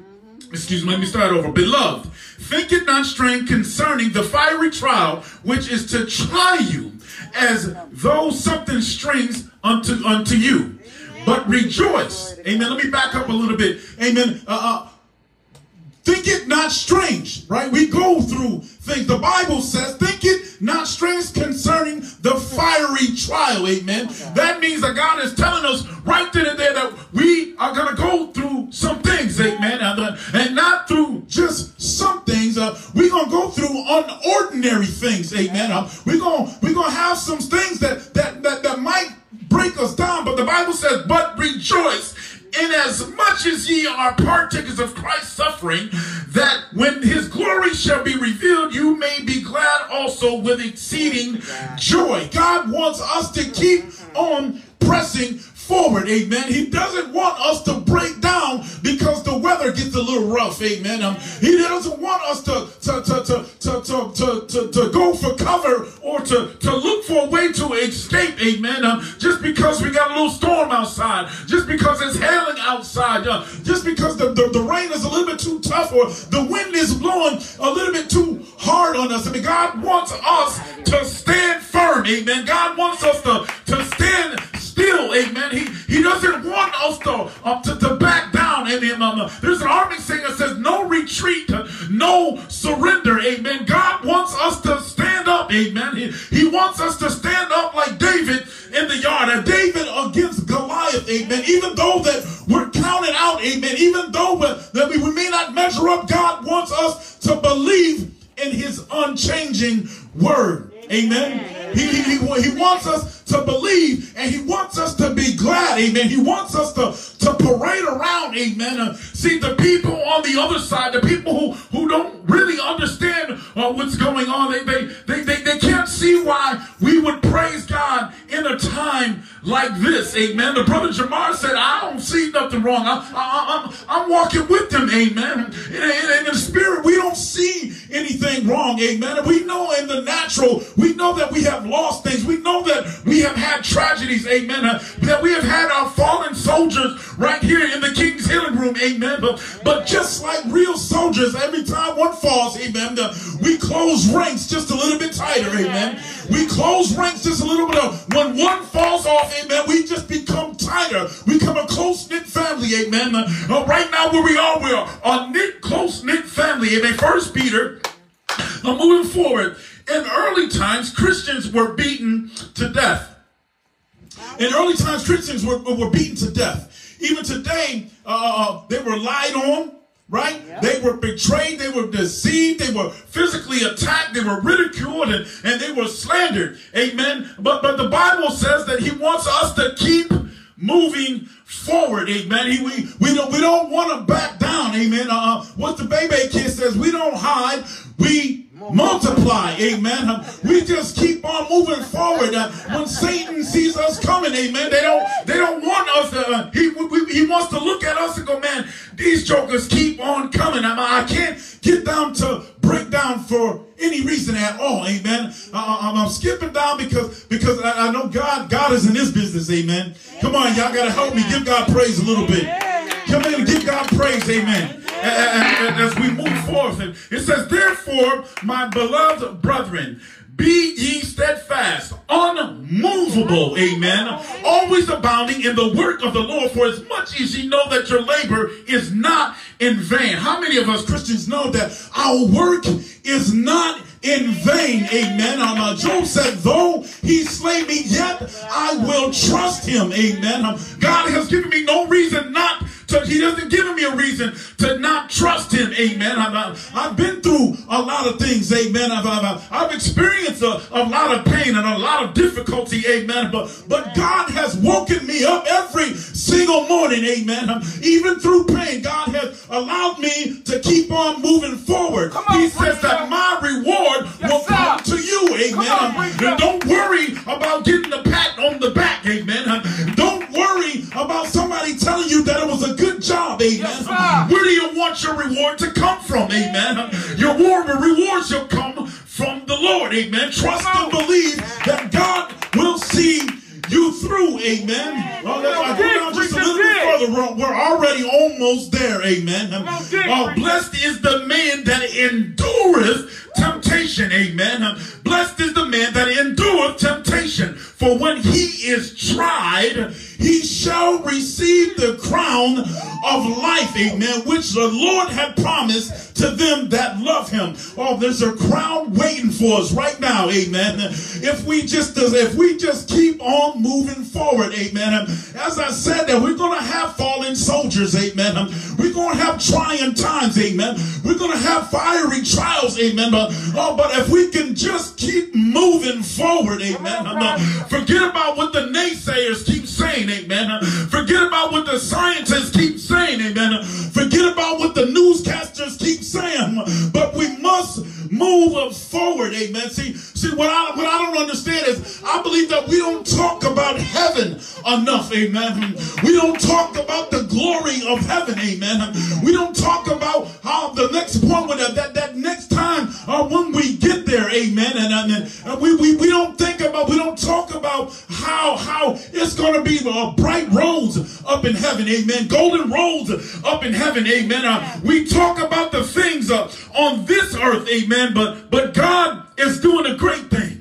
excuse me, let me start over. Beloved, think it not strange concerning the fiery trial which is to try you, as though something strange unto unto you. But rejoice. Amen. Let me back up a little bit. Amen. Uh, uh, think it not strange, right? We go through things. The Bible says, think it not strange concerning the fiery trial. Amen. That means that God is telling us right then and there that we are going to go through some things. Amen. And, not through just some things. Uh, we're going to go through unordinary things. Amen. Uh, we're going we're to have some things that, that, that, that might break us down. But the Bible says, but rejoice inasmuch as ye are partakers of Christ's suffering, that when his glory shall be revealed, you may be glad also with exceeding joy. God wants us to keep mm-hmm. on pressing forward, amen. He doesn't want us to break down because the weather gets a little rough, amen. Um, he doesn't want us to to, to, to, to, to, to, to, to go for cover or to, to look for a way to escape, amen. Um, just because we got a little storm outside, just because it's hailing outside, uh, just because the, the, the rain is a little bit too tough or the wind is blowing a little bit too hard on us. I mean, God wants us to stand firm, amen. God wants us to, to stand still, amen. He, he doesn't want us to, uh, to, to back down. Amen. There's an army that says no retreat, no surrender. Amen. God wants us to stand up. Amen. He, he wants us to stand up like David in the yard. And David against Goliath. Amen. Even though that we're counted out. Amen. Even though that we, we may not measure up, God wants us to believe in his unchanging word. Amen. He, he, he, he wants us to believe and he wants us to be glad. Amen. He wants us to, to parade around. Amen. Uh, see, the people on the other side, the people who, who don't really understand uh, what's going on, they, they, they, they, they can't see why we would praise God in a time like this. Amen. The brother Jamar said, I don't see nothing wrong. I, I, I'm, I'm walking with them. Amen. In, in, in the spirit, we don't see anything wrong. Amen. And we know in the natural, we know that we have lost things. We know that we have had tragedies. Amen. Uh, that we have had our fallen soldiers right here in the King's Healing Room. Amen. But, but just like real soldiers, every time one falls, amen, the, we close ranks just a little bit tighter. Amen. We close ranks just a little bit. Of, when one falls off, amen, we just become tighter. We become a close knit family. Amen. Uh, right now, where we are, we are a knit, close knit family. Amen. First Peter. Now, moving forward, in early times, Christians were beaten to death. In early times, Christians were, were beaten to death. Even today, uh, they were lied on, right? Yep. They were betrayed, they were deceived, they were physically attacked, they were ridiculed, and, and they were slandered. Amen. But but the Bible says that He wants us to keep moving forward. Amen. He, we we don't we don't want to back down. Amen. Uh, what the baby kid says, we don't hide. We multiply. Amen. We just keep on moving forward. Uh, when Satan sees us coming, amen, they don't they don't want us to, uh, he, we, he wants to look at us and go, man, these jokers keep on coming. I, I can't get down to break down for any reason at all. Amen. Uh, I'm skipping down because because I, I, know God God is in this business. Amen. Come on, y'all got to help me. Give God praise a little bit. Come in and give God praise. Amen as we move forth. And it says, Therefore, my beloved brethren, be ye steadfast, unmovable, amen, always abounding in the work of the Lord, for as much as ye know that your labor is not in vain. How many of us Christians know that our work is not in vain. Amen. Um, uh, Job said, though he slay me, yet I will trust him. Amen. Um, God has given me no reason not he doesn't give me a reason to not trust him. Amen. I've, I've been through a lot of things. Amen. I've, I've, I've experienced a, a lot of pain and a lot of difficulty. Amen. But, but God has woken me up every single morning. Amen. Um, even through pain, God has allowed me to keep on moving forward. On, he says that my reward yes, will sir. come to you. Amen. On, um, don't worry about getting the you want your reward to come from? Amen. Your reward shall come from the Lord. Amen. Trust and believe that God will see you through. Amen. Well, down just a little bit further. We're already almost there. Amen. Oh, blessed is the man that endureth temptation. Amen. Blessed is the man that endureth temptation. For when he is tried, he shall receive the crown of life, amen, which the Lord had promised to them that love him. Oh, there's a crown waiting for us right now, amen. If we just if we just keep on moving forward, amen. As I said that we're to have fallen soldiers, amen. We're to have trying times, amen. We're to have fiery trials, amen. But, oh, but if we can just keep moving forward, amen. Forget about what the naysayers keep saying, amen. Forget about what the scientists keep saying, amen. Forget about what the newscasters keep saying, but we must move forward, amen. See, see what I what I don't understand is I believe that we don't talk about heaven enough, amen. We don't talk about the glory of heaven, amen. We don't talk about how the next point with that, that, that next time uh, when we get there, amen. And, and, and we, we, we don't think about, we don't talk about how, how it's going to be uh, bright roads up in heaven, amen. Golden roads up in heaven, amen. Uh, we talk about the things uh, on this earth, amen. But, but God is doing a great thing.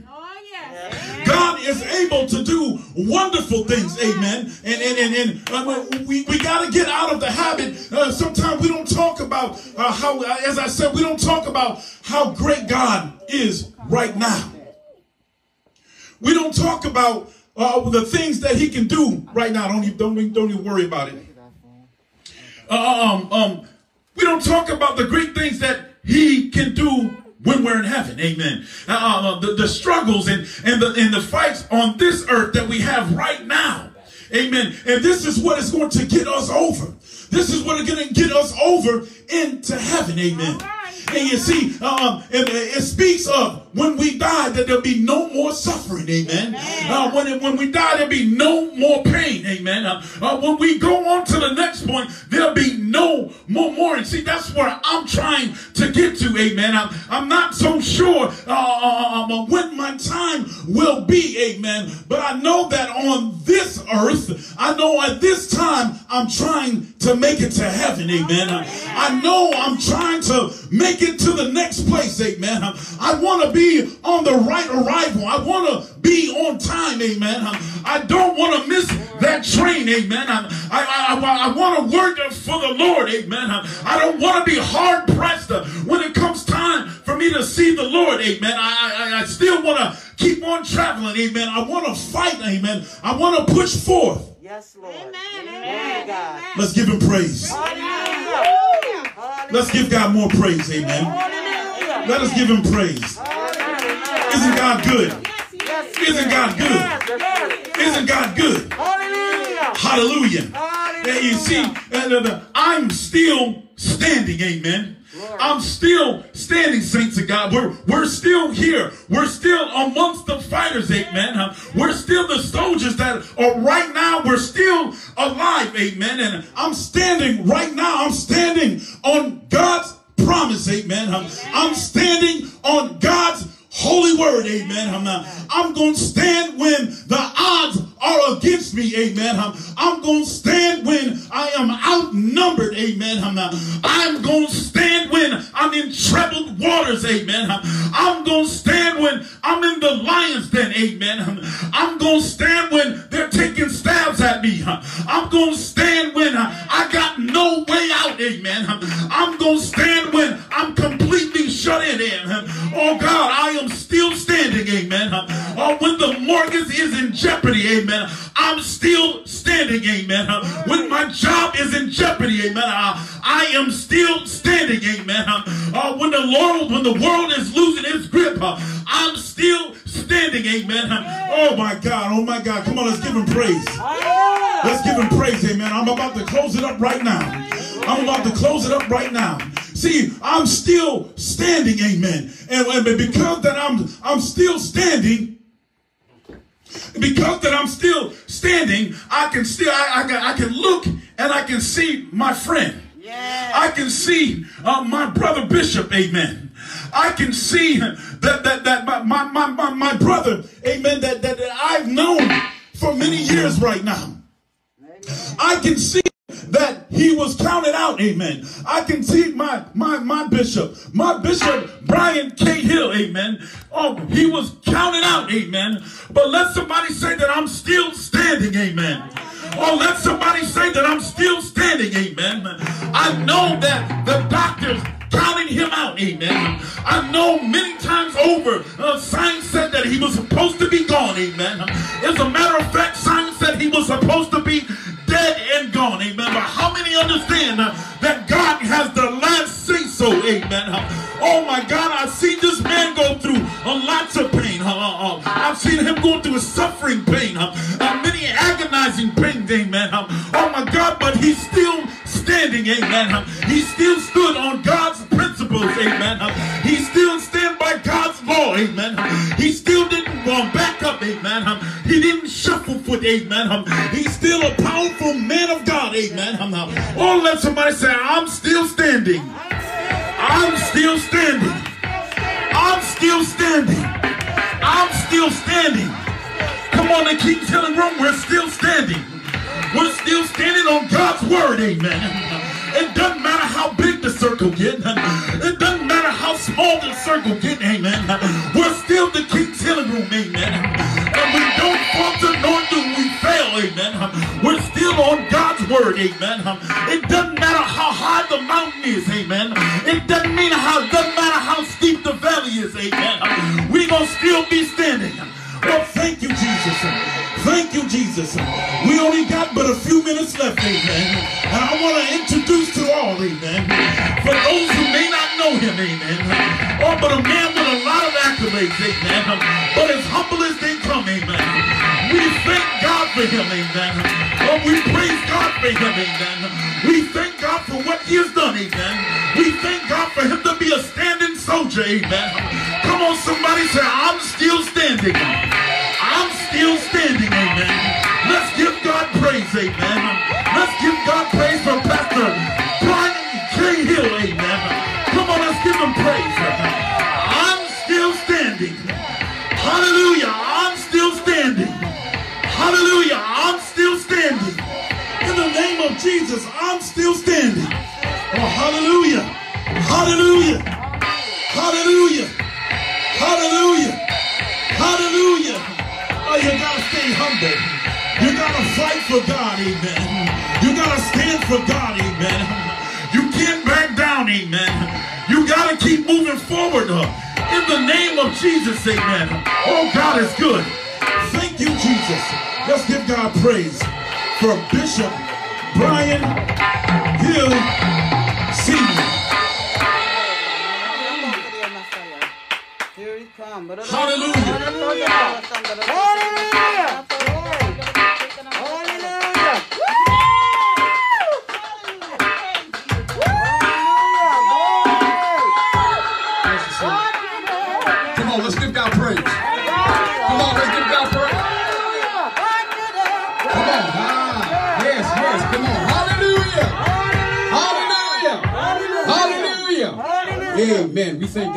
God is able to do wonderful things. Amen. And and and, and uh, we, we got to get out of the habit uh, uh, sometimes we don't talk about uh, how, as I said, we don't talk about how great God is right now. We don't talk about uh, the things that He can do right now. Don't even, don't, even- don't even worry about it. Uh, um, um, we don't talk about the great things that He can do when we're in heaven. Amen. Uh, uh, the, the struggles and, and, the, and the fights on this earth that we have right now. Amen. And this is what is going to get us over. This is what is going to get us over into heaven. Amen. And you see, um, it, it speaks of when we die that there'll be no more suffering. Amen. Uh, when, it- when we die, there'll be no more pain. Amen. Uh, uh, when we go on to the next point, there'll be no more mourning. See, that's where I'm trying to get to. Amen. I'm, I'm not so sure uh, when my time will be. Amen. But I know that on this earth, I know at this time, I'm trying to make it to heaven. Amen. I, I know I'm trying to make it to the next place. Amen. I, I want to be on the right arrival. I want to be on time. Amen. I, I don't want to miss that train. Amen. I, I, I, I want to work for the Lord. Amen. I, I don't want to be hard pressed when it comes time for me to see the Lord. Amen. I, I, I still want to keep on traveling. Amen. I want to fight. Amen. I want to push forth. Yes, Lord. Amen. Glory Amen. to God. Let's give him praise. Hallelujah. Let's give God more praise. Amen. Let us give him praise. Isn't God good? Isn't God good? Isn't God good? Hallelujah. Hallelujah. You see, uh, I'm still standing, amen. I'm still standing, saints of God. We're, we're still here. We're still amongst the fighters, amen. Uh, We're still the soldiers that are right now. We're still alive, amen. And I'm standing right now. I'm standing on God's promise, amen. I'm, I'm standing on God's holy word, amen. I'm, I'm going to stand when the odds are against me, amen. I'm, I'm going to stand when I am outnumbered, amen. I'm, I'm going to stand when I'm in troubled waters, amen. I'm, I'm going to stand when I'm in the lion's den, amen. I'm, I'm going to stand when they're taking stabs at me. I'm going to stand when I got no way out, amen. I'm going to stand the world is losing its grip, I'm still standing, amen. Oh my God, oh my God, come on, let's give him praise. Let's give him praise, amen. I'm about to close it up right now. I'm about to close it up right now. See, I'm still standing, amen. And, and because can see that that that my my my, my, brother, amen, that, that that I've known for many years right now. I can see that he was counted out, amen. I can see my my my bishop, my bishop Brian K. Hill, amen. Oh, he was counted out, amen. But let somebody say that I'm still standing, amen. Oh, let somebody say that I'm still standing, amen. I know that the doctors counting him out, amen. I know many times over, uh, science said that he was supposed to be gone, amen. As a matter of fact, science said he was supposed to be dead and gone, amen. But how many understand uh, that God has the last say so, amen? Uh, Oh my God, I've seen this man go through a lots of pain. Uh, uh, uh, I've seen him go through a suffering pain, uh, uh, many agonizing pains, amen. Uh, oh my God, but he's still standing, amen. He still stood on God's principles, amen. He still stand by God's law, amen. He still didn't um, back up, amen. He didn't shuffle foot, amen. He's still a powerful man of God, amen. Oh, let somebody say, I'm still standing. I'm still standing. I'm still standing. I'm still standing. Come on and King's Healing Room. We're still standing. We're still standing on God's word. Amen. It doesn't matter how big the circle get. It doesn't matter how small the circle get. Amen. We're still the King's healing room. Amen. And we don't falter nor do we fail. Amen. We're still on God's word. amen. It doesn't matter how high the mountain is, amen. It doesn't mean how, it doesn't matter how steep the valley is, amen. Um, We gonna still be but a man with a lot of accolades, amen. But as humble as they come, amen. We thank God for him, amen. Oh, we praise God for him, amen. We thank God for what he has done, amen. We thank God for him to be a standing soldier, amen. Come on, somebody say, I'm still standing. I'm still standing, amen. Let's give God praise, amen. Let's give God praise for Pastor for Bishop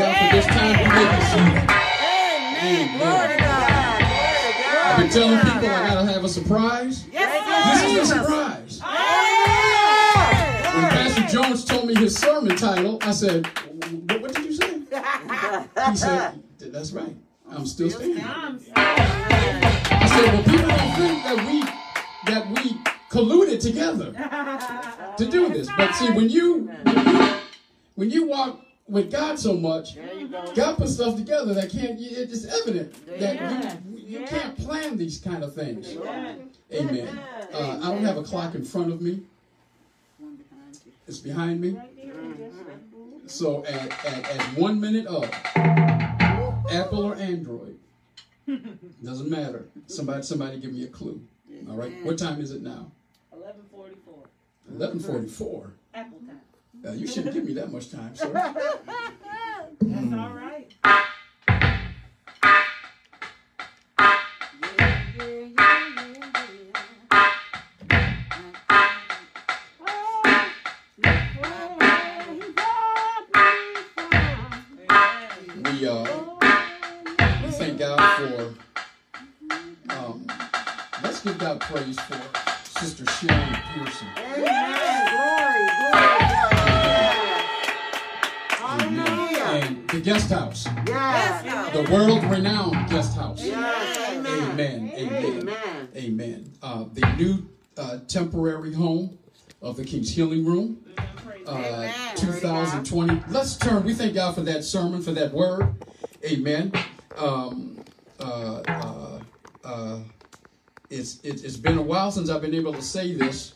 God for this time we may be seated. Amen. I've been telling people I gotta have a surprise. This is a surprise. When Pastor Jones told me his sermon title, I said, "What, what did you say?" He said, "That's right. I'm still standing." I said, "Well, people don't think that we that we colluded together to do this, but see, when you when you, when you walk with God so much, God puts stuff together that can't. It's evident that you, you can't plan these kind of things. Amen. Uh, I don't have a clock in front of me. It's behind me. So at, at, at one minute of Apple or Android, doesn't matter. Somebody somebody give me a clue. All right. What time is it now? 1144. Eleven forty-four. Apple time. Uh, you shouldn't give me that much time, sir. That's all right. We uh we thank God for um let's give God praise for Sister Sharon Pearson. Amen. The guest house. The world renowned guest house. Amen. Amen. Amen. Uh, the new uh, temporary home of the King's Healing Room. Uh, 2020. Let's turn. We thank God for that sermon, for that word. Amen. Um, uh, uh, uh, it's, it, it's been a while since I've been able to say this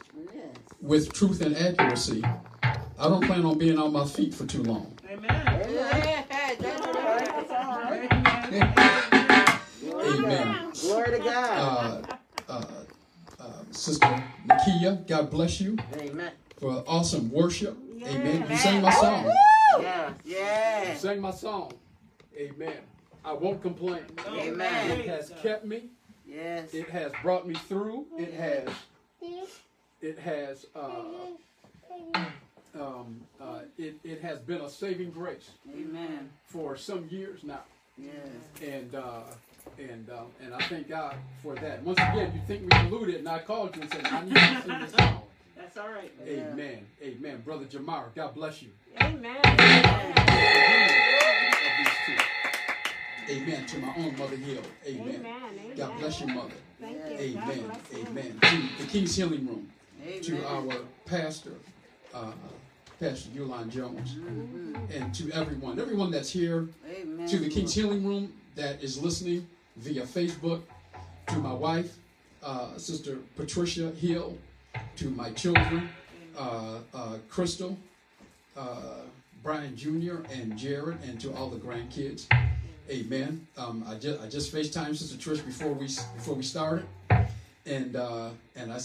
with truth and accuracy. I don't plan on being on my feet for too long. Amen. Sister Nakia, God bless you Amen. for awesome worship. Amen. You sang my song. Yeah. You Yeah. sang my song. Amen. I won't complain. Amen. It has kept me. Yes. It has brought me through. It has. It has. Uh, um, uh, it, it has been a saving grace Amen. for some years now, Yes. and uh, and um, and I thank God for that. Once again, you think we colluded, and I called you and said, "I need to sing this song." That's all right. Amen. Amen. Brother Jamar, God bless you. Amen. Of these two. Amen. To my own mother Hill. Amen. Amen. God bless your mother. Thank you. God Amen. bless. Amen. To the King's Healing Room. Amen. to our pastor, uh, Pastor Yulon Jones, and to everyone, everyone that's here, Amen. to the King's Healing Room that is listening via Facebook, to my wife, uh, Sister Patricia Hill, to my children, uh, uh, Crystal, uh, Brian Jr. and Jared, and to all the grandkids. Amen. Um, I just I just FaceTimed Sister Trish before we before we started, and uh, and I,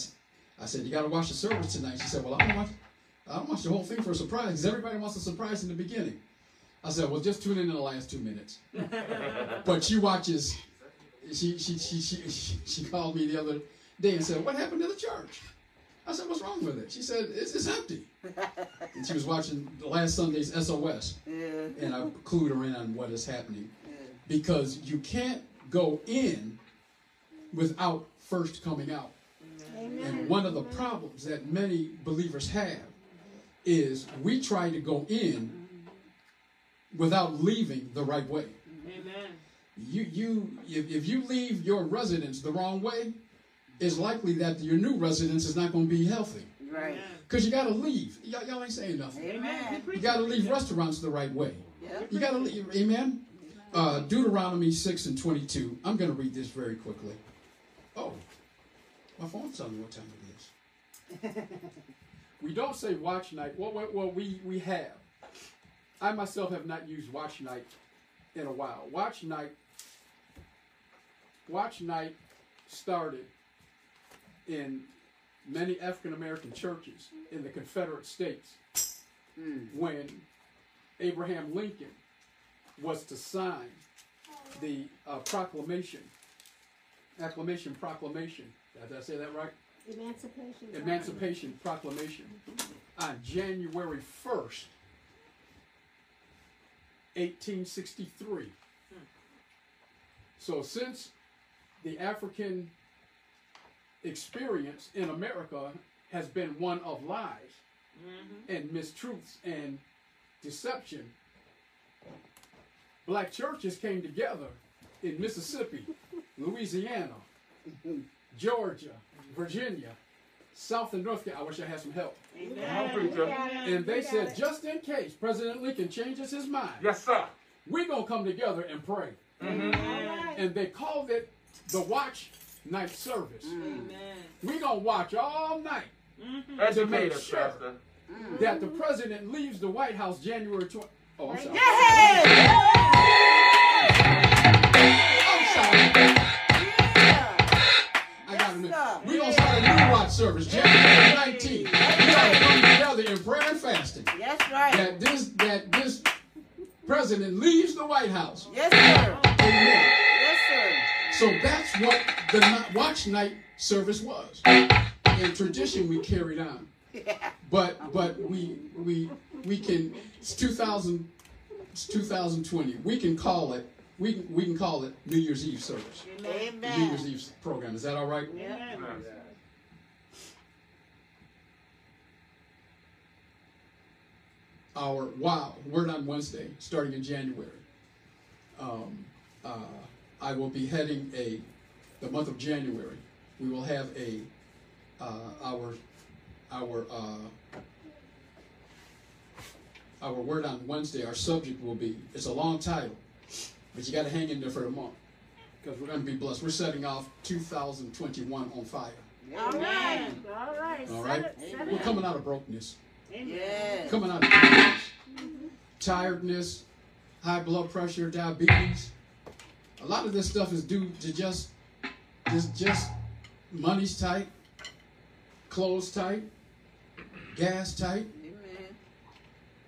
I said you got to watch the service tonight. She said, well I don't watch I don't watch the whole thing for a surprise because everybody wants a surprise in the beginning. I said, well just tune in in the last two minutes. but she watches. She she, she she she she called me the other day and said, what happened to the church? I said, what's wrong with it? She said, it's, it's empty. And she was watching the last Sunday's SOS, Yeah. and I clued her in on what is happening Yeah. because you can't go in without first coming out. And one of the problems that many believers have is we try to go in without leaving the right way. Amen. You, you, if, if you leave your residence the wrong way, it's likely that your new residence is not going to be healthy Right. because you got to leave. Y'all, y'all ain't saying nothing. Amen. You got to leave restaurants the right way. Yep. You got to leave. Amen. Uh, Deuteronomy 6 and 22. I'm going to read this very quickly. Oh, my phone's telling me what time it is. we don't say watch night. Well, well, well, we, we have. I myself have not used watch night in a while. Watch night. Watch night started in many African American churches in the Confederate States Mm. when Abraham Lincoln was to sign the uh, proclamation, acclamation proclamation. Did I say that right? Emancipation. Emancipation Proclamation on January 1st, 1863. So, since the African experience in America has been one of lies and mistruths and deception, black churches came together in Mississippi, Louisiana, Georgia, Virginia, South and North Carolina. I wish I had some help. And they said, just in case President Lincoln changes his mind, Yes, sir. we're going to come together and pray. And they called it the Watch Night Service. Amen. We're going to watch all night mm-hmm. Educate make us, sure. Pastor. that the president leaves the White House January 20. Oh, I'm sorry. I'm sorry. I got a minute. We're going to start a new watch service January 19th. We got to come together in prayer and fasting. That's right. That this, that this president leaves the White House. Yes, sir. Amen. Yes, sir. So that's what the watch night service was. In tradition, we carried on, but but we we we can. It's 2000. It's 2020. We can call it. We can, we can call it New Year's Eve service. New Year's Eve program. Is that all right? Yeah. Our wow word on Wednesday, starting in January. Um, uh, I will be heading a the month of January. We will have a uh, our our uh, our word on Wednesday. Our subject will be it's a long title, but you got to hang in there for the month because we're going to be blessed. We're setting off 2021 on fire. All right. All right. All it, we're coming out of brokenness. Yes. coming out of tiredness, tiredness, high blood pressure, diabetes. A lot of this stuff is due to just, just, just money's tight, clothes tight, gas tight, Amen.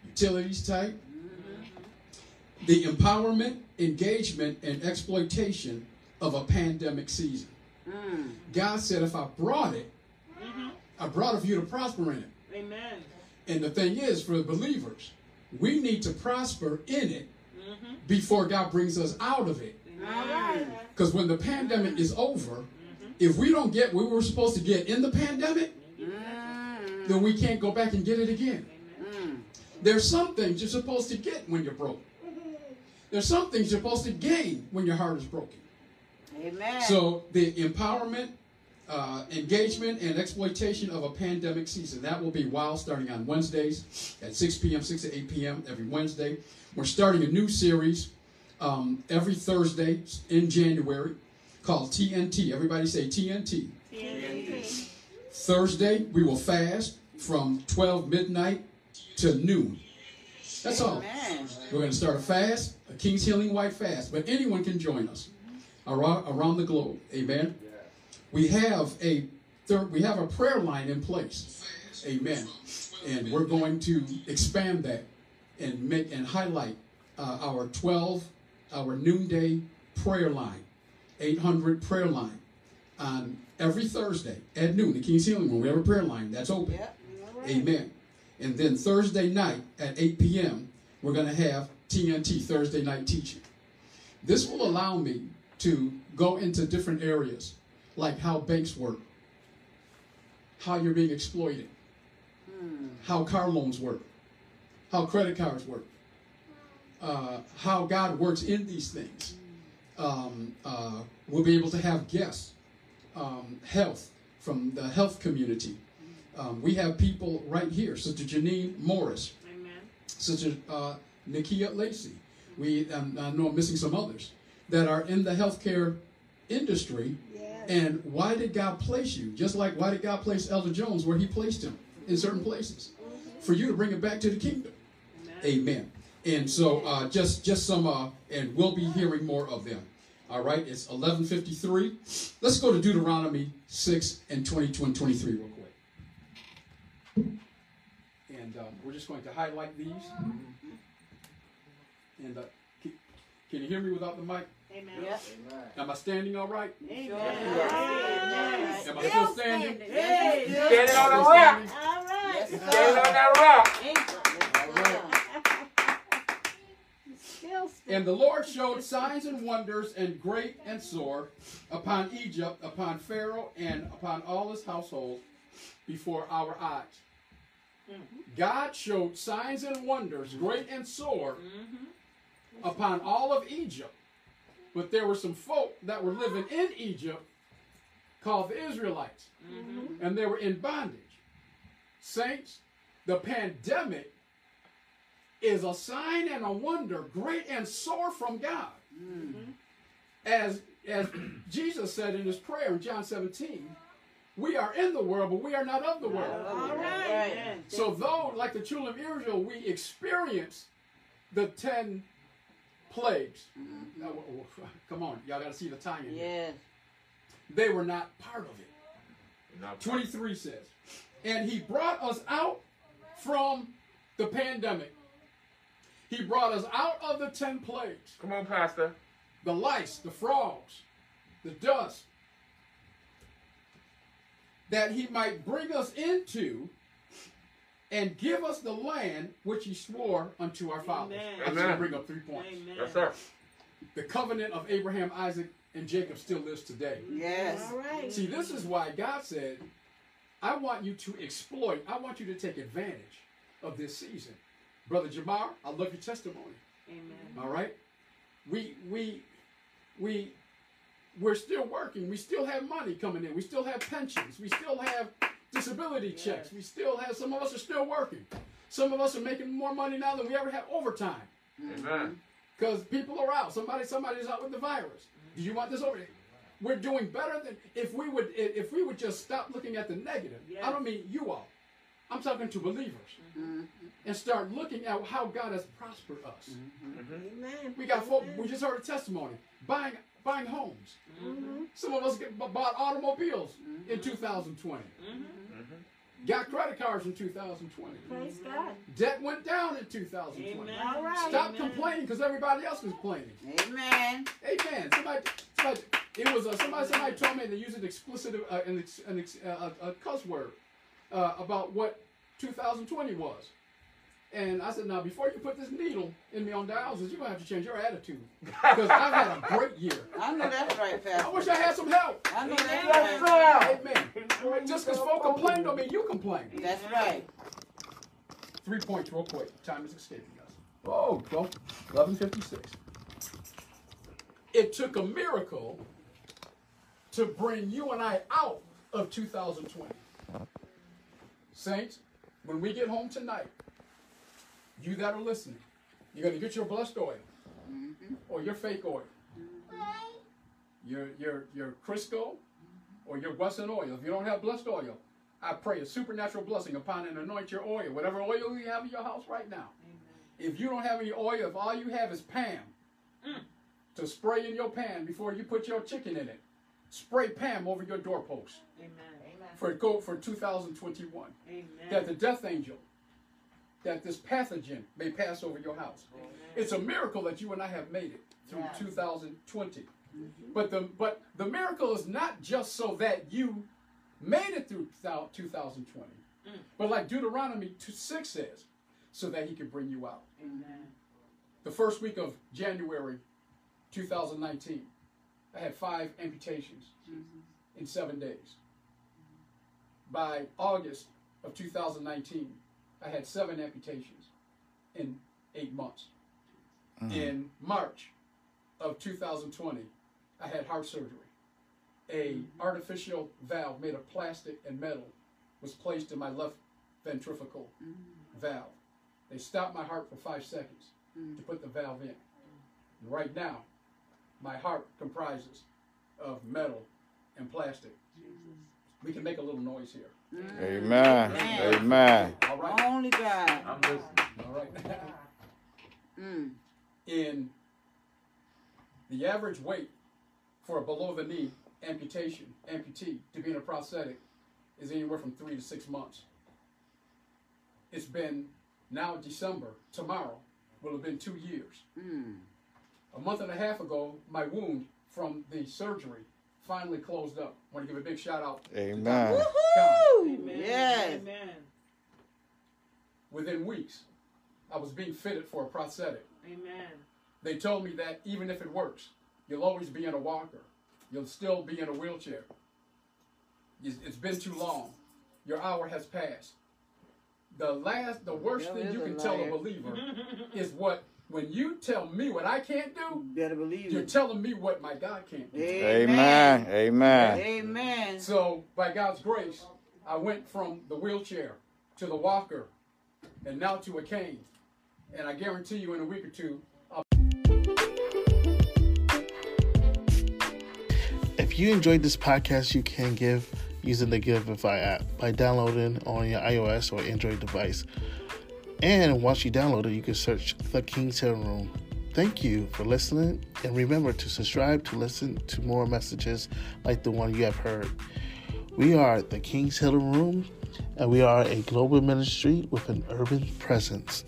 utilities tight. Mm-hmm. The empowerment, engagement, and exploitation of a pandemic season. Mm. God said, if I brought it, mm-hmm. I brought it for you to prosper in it. Amen. And the thing is, for believers, we need to prosper in it mm-hmm. before God brings us out of it. Because when the pandemic is over, if we don't get what we were supposed to get in the pandemic, then we can't go back and get it again. There's some things you're supposed to get when you're broke. There's some things you're supposed to gain when your heart is broken. Amen. So the empowerment, uh, engagement and exploitation of a pandemic season. That will be wild, starting on Wednesdays at 6 p.m., 6 to 8 p.m. every Wednesday. We're starting a new series um, every Thursday in January called TNT. Everybody say TNT. Thursday, we will fast from 12 midnight to noon. That's all. Amen. We're going to start a fast, a King's Healing White fast, but anyone can join us around, around the globe. Amen. We have a third, we have a prayer line in place. Amen. And we're going to expand that and make and highlight uh, our 12, our noonday prayer line, 800 prayer line on every Thursday at noon. The King's Healing Room, we have a prayer line that's open. Yep. Amen. And then Thursday night at 8 p.m., we're going to have TNT, Thursday night teaching. This will allow me to go into different areas, like how banks work, how you're being exploited, hmm. how car loans work, how credit cards work, uh, how God works in these things. Um, uh, we'll be able to have guests, um, health from the health community. Um, we have people right here, Sister Janine Morris, Amen. Sister uh, Nikia Lacey. We, um, I know I'm missing some others that are in the healthcare industry. And why did God place you? Just like why did God place Elder Jones where He placed him in certain places, for you to bring it back to the kingdom. Amen. And so, uh, just just some, uh, and we'll be hearing more of them. All right, it's 11:53. Let's go to Deuteronomy 6 and 22 and 23 real quick. And um, we're just going to highlight these. And uh, can, can you hear me without the mic? Amen. Yep. Am I standing all right? Amen. Yes. Am I still standing? Hey. Standing on the rock. All right. Yes, Standing sir. on that rock. All right. Still And the Lord showed signs and wonders and great and sore upon Egypt, upon Pharaoh, and upon all his household before our eyes. God showed signs and wonders, great and sore, upon all of Egypt. But there were some folk that were living in Egypt called the Israelites, mm-hmm. and they were in bondage. Saints, the pandemic is a sign and a wonder, great and sore from God. Mm-hmm. As, as Jesus said in his prayer in John 17, we are in the world, but we are not of the world. All right. Amen. So though, like the children of Israel, we experience the ten plagues. Now, w- w- come on, y'all got to see the tie-in. here. Yes. They were not part of it. Not 23 says, and he brought us out from the pandemic. He brought us out of the ten plagues. Come on, Pastor. The lice, the frogs, the dust. That he might bring us into and give us the land which he swore unto our fathers. Amen. I'm going to bring up three points. Amen. Yes, sir. The covenant of Abraham, Isaac, and Jacob still lives today. Yes. All right. See, this is why God said, I want you to exploit, I want you to take advantage of this season. Brother Jamar, I love your testimony. Amen. All right? We we we we're still working. We still have money coming in. We still have pensions. We still have disability checks. We still have some of us are still working. Some of us are making more money now than we ever had overtime. Amen. Because people are out. Somebody, somebody's out with the virus. Do you want this over? We're doing better than if we would if we would just stop looking at the negative. I don't mean you all. I'm talking to believers. Mm-hmm. And start looking at how God has prospered us. Amen. We got folk, we just heard a testimony. Buying buying homes. Some of us get, bought automobiles in 2020. Got credit cards in 2020. Praise God. Debt went down in 2020. Amen. All right. Stop Amen. complaining because everybody else was complaining. Amen. Amen. Somebody, somebody it was uh, somebody. Somebody told me to use an explicit, uh, an, ex, an ex, uh, a, a cuss word uh, about what 2020 was, and I said, now before you put this needle in me on dialysis, you're gonna have to change your attitude because I've had a great year. I know that's right, Father. I wish I had some help. I know that's Yes, right. sir. Amen. Just because folk complain don't mean you complain. That's right. Three points, real quick. Time is escaping us. Oh, 12, 1156. It took a miracle to bring you and I out of 2020. Saints, when we get home tonight, you that are listening, you're going to get your blessed oil mm-hmm. or your fake oil, mm-hmm. your, your, your Crisco or your blessed oil. If you don't have blessed oil, I pray a supernatural blessing upon and anoint your oil, whatever oil you have in your house right now. If you don't have any oil, if all you have is Pam mm. to spray in your pan before you put your chicken in it, spray Pam over your doorpost Amen. Amen. for go for 2021. Amen. That the death angel, that this pathogen may pass over your house. It's a miracle that you and I have made it through 2020. Mm-hmm. But the but the miracle is not just so that you made it through thou- 2020, mm. but like Deuteronomy 2, 6 says, so that he can bring you out. Amen. The first week of January 2019, I had five amputations in seven days. By August of 2019, I had seven amputations in eight months. Mm-hmm. In March of 2020, I had heart surgery. A artificial valve made of plastic and metal was placed in my left ventricle mm-hmm. valve. They stopped my heart for five seconds to mm-hmm. put the valve in. And right now, my heart comprises of metal and plastic. We can make a little noise here. Amen. Amen. All right. Only God. I'm listening. All right. Mm. in the average weight for a below the knee amputation, amputee, to be in a prosthetic is anywhere from three to six months. It's been now December, tomorrow will have been two years. Mm. A month and a half ago, my wound from the surgery finally closed up. I want to give a big shout out. to Amen. Dr. Khan. Amen. Yes. Amen. Within weeks, I was being fitted for a prosthetic. Amen. They told me that even if it works, you'll always be in a walker. You'll still be in a wheelchair. It's, it's been too long. Your hour has passed. The last, the worst Devil thing you a can tell a believer is what when you tell me what I can't do, you Better believe you're it. telling me what my God can't do. Amen. Amen. Amen. So, by God's grace, I went from the wheelchair to the walker and now to a cane. And I guarantee you in a week or two, If you enjoyed this podcast, you can give using the Givelify app by downloading on your iOS or Android device. And once you download it, you can search The King's Healing Room. Thank you for listening, and remember to subscribe to listen to more messages like the one you have heard. We are The King's Healing Room, and we are a global ministry with an urban presence.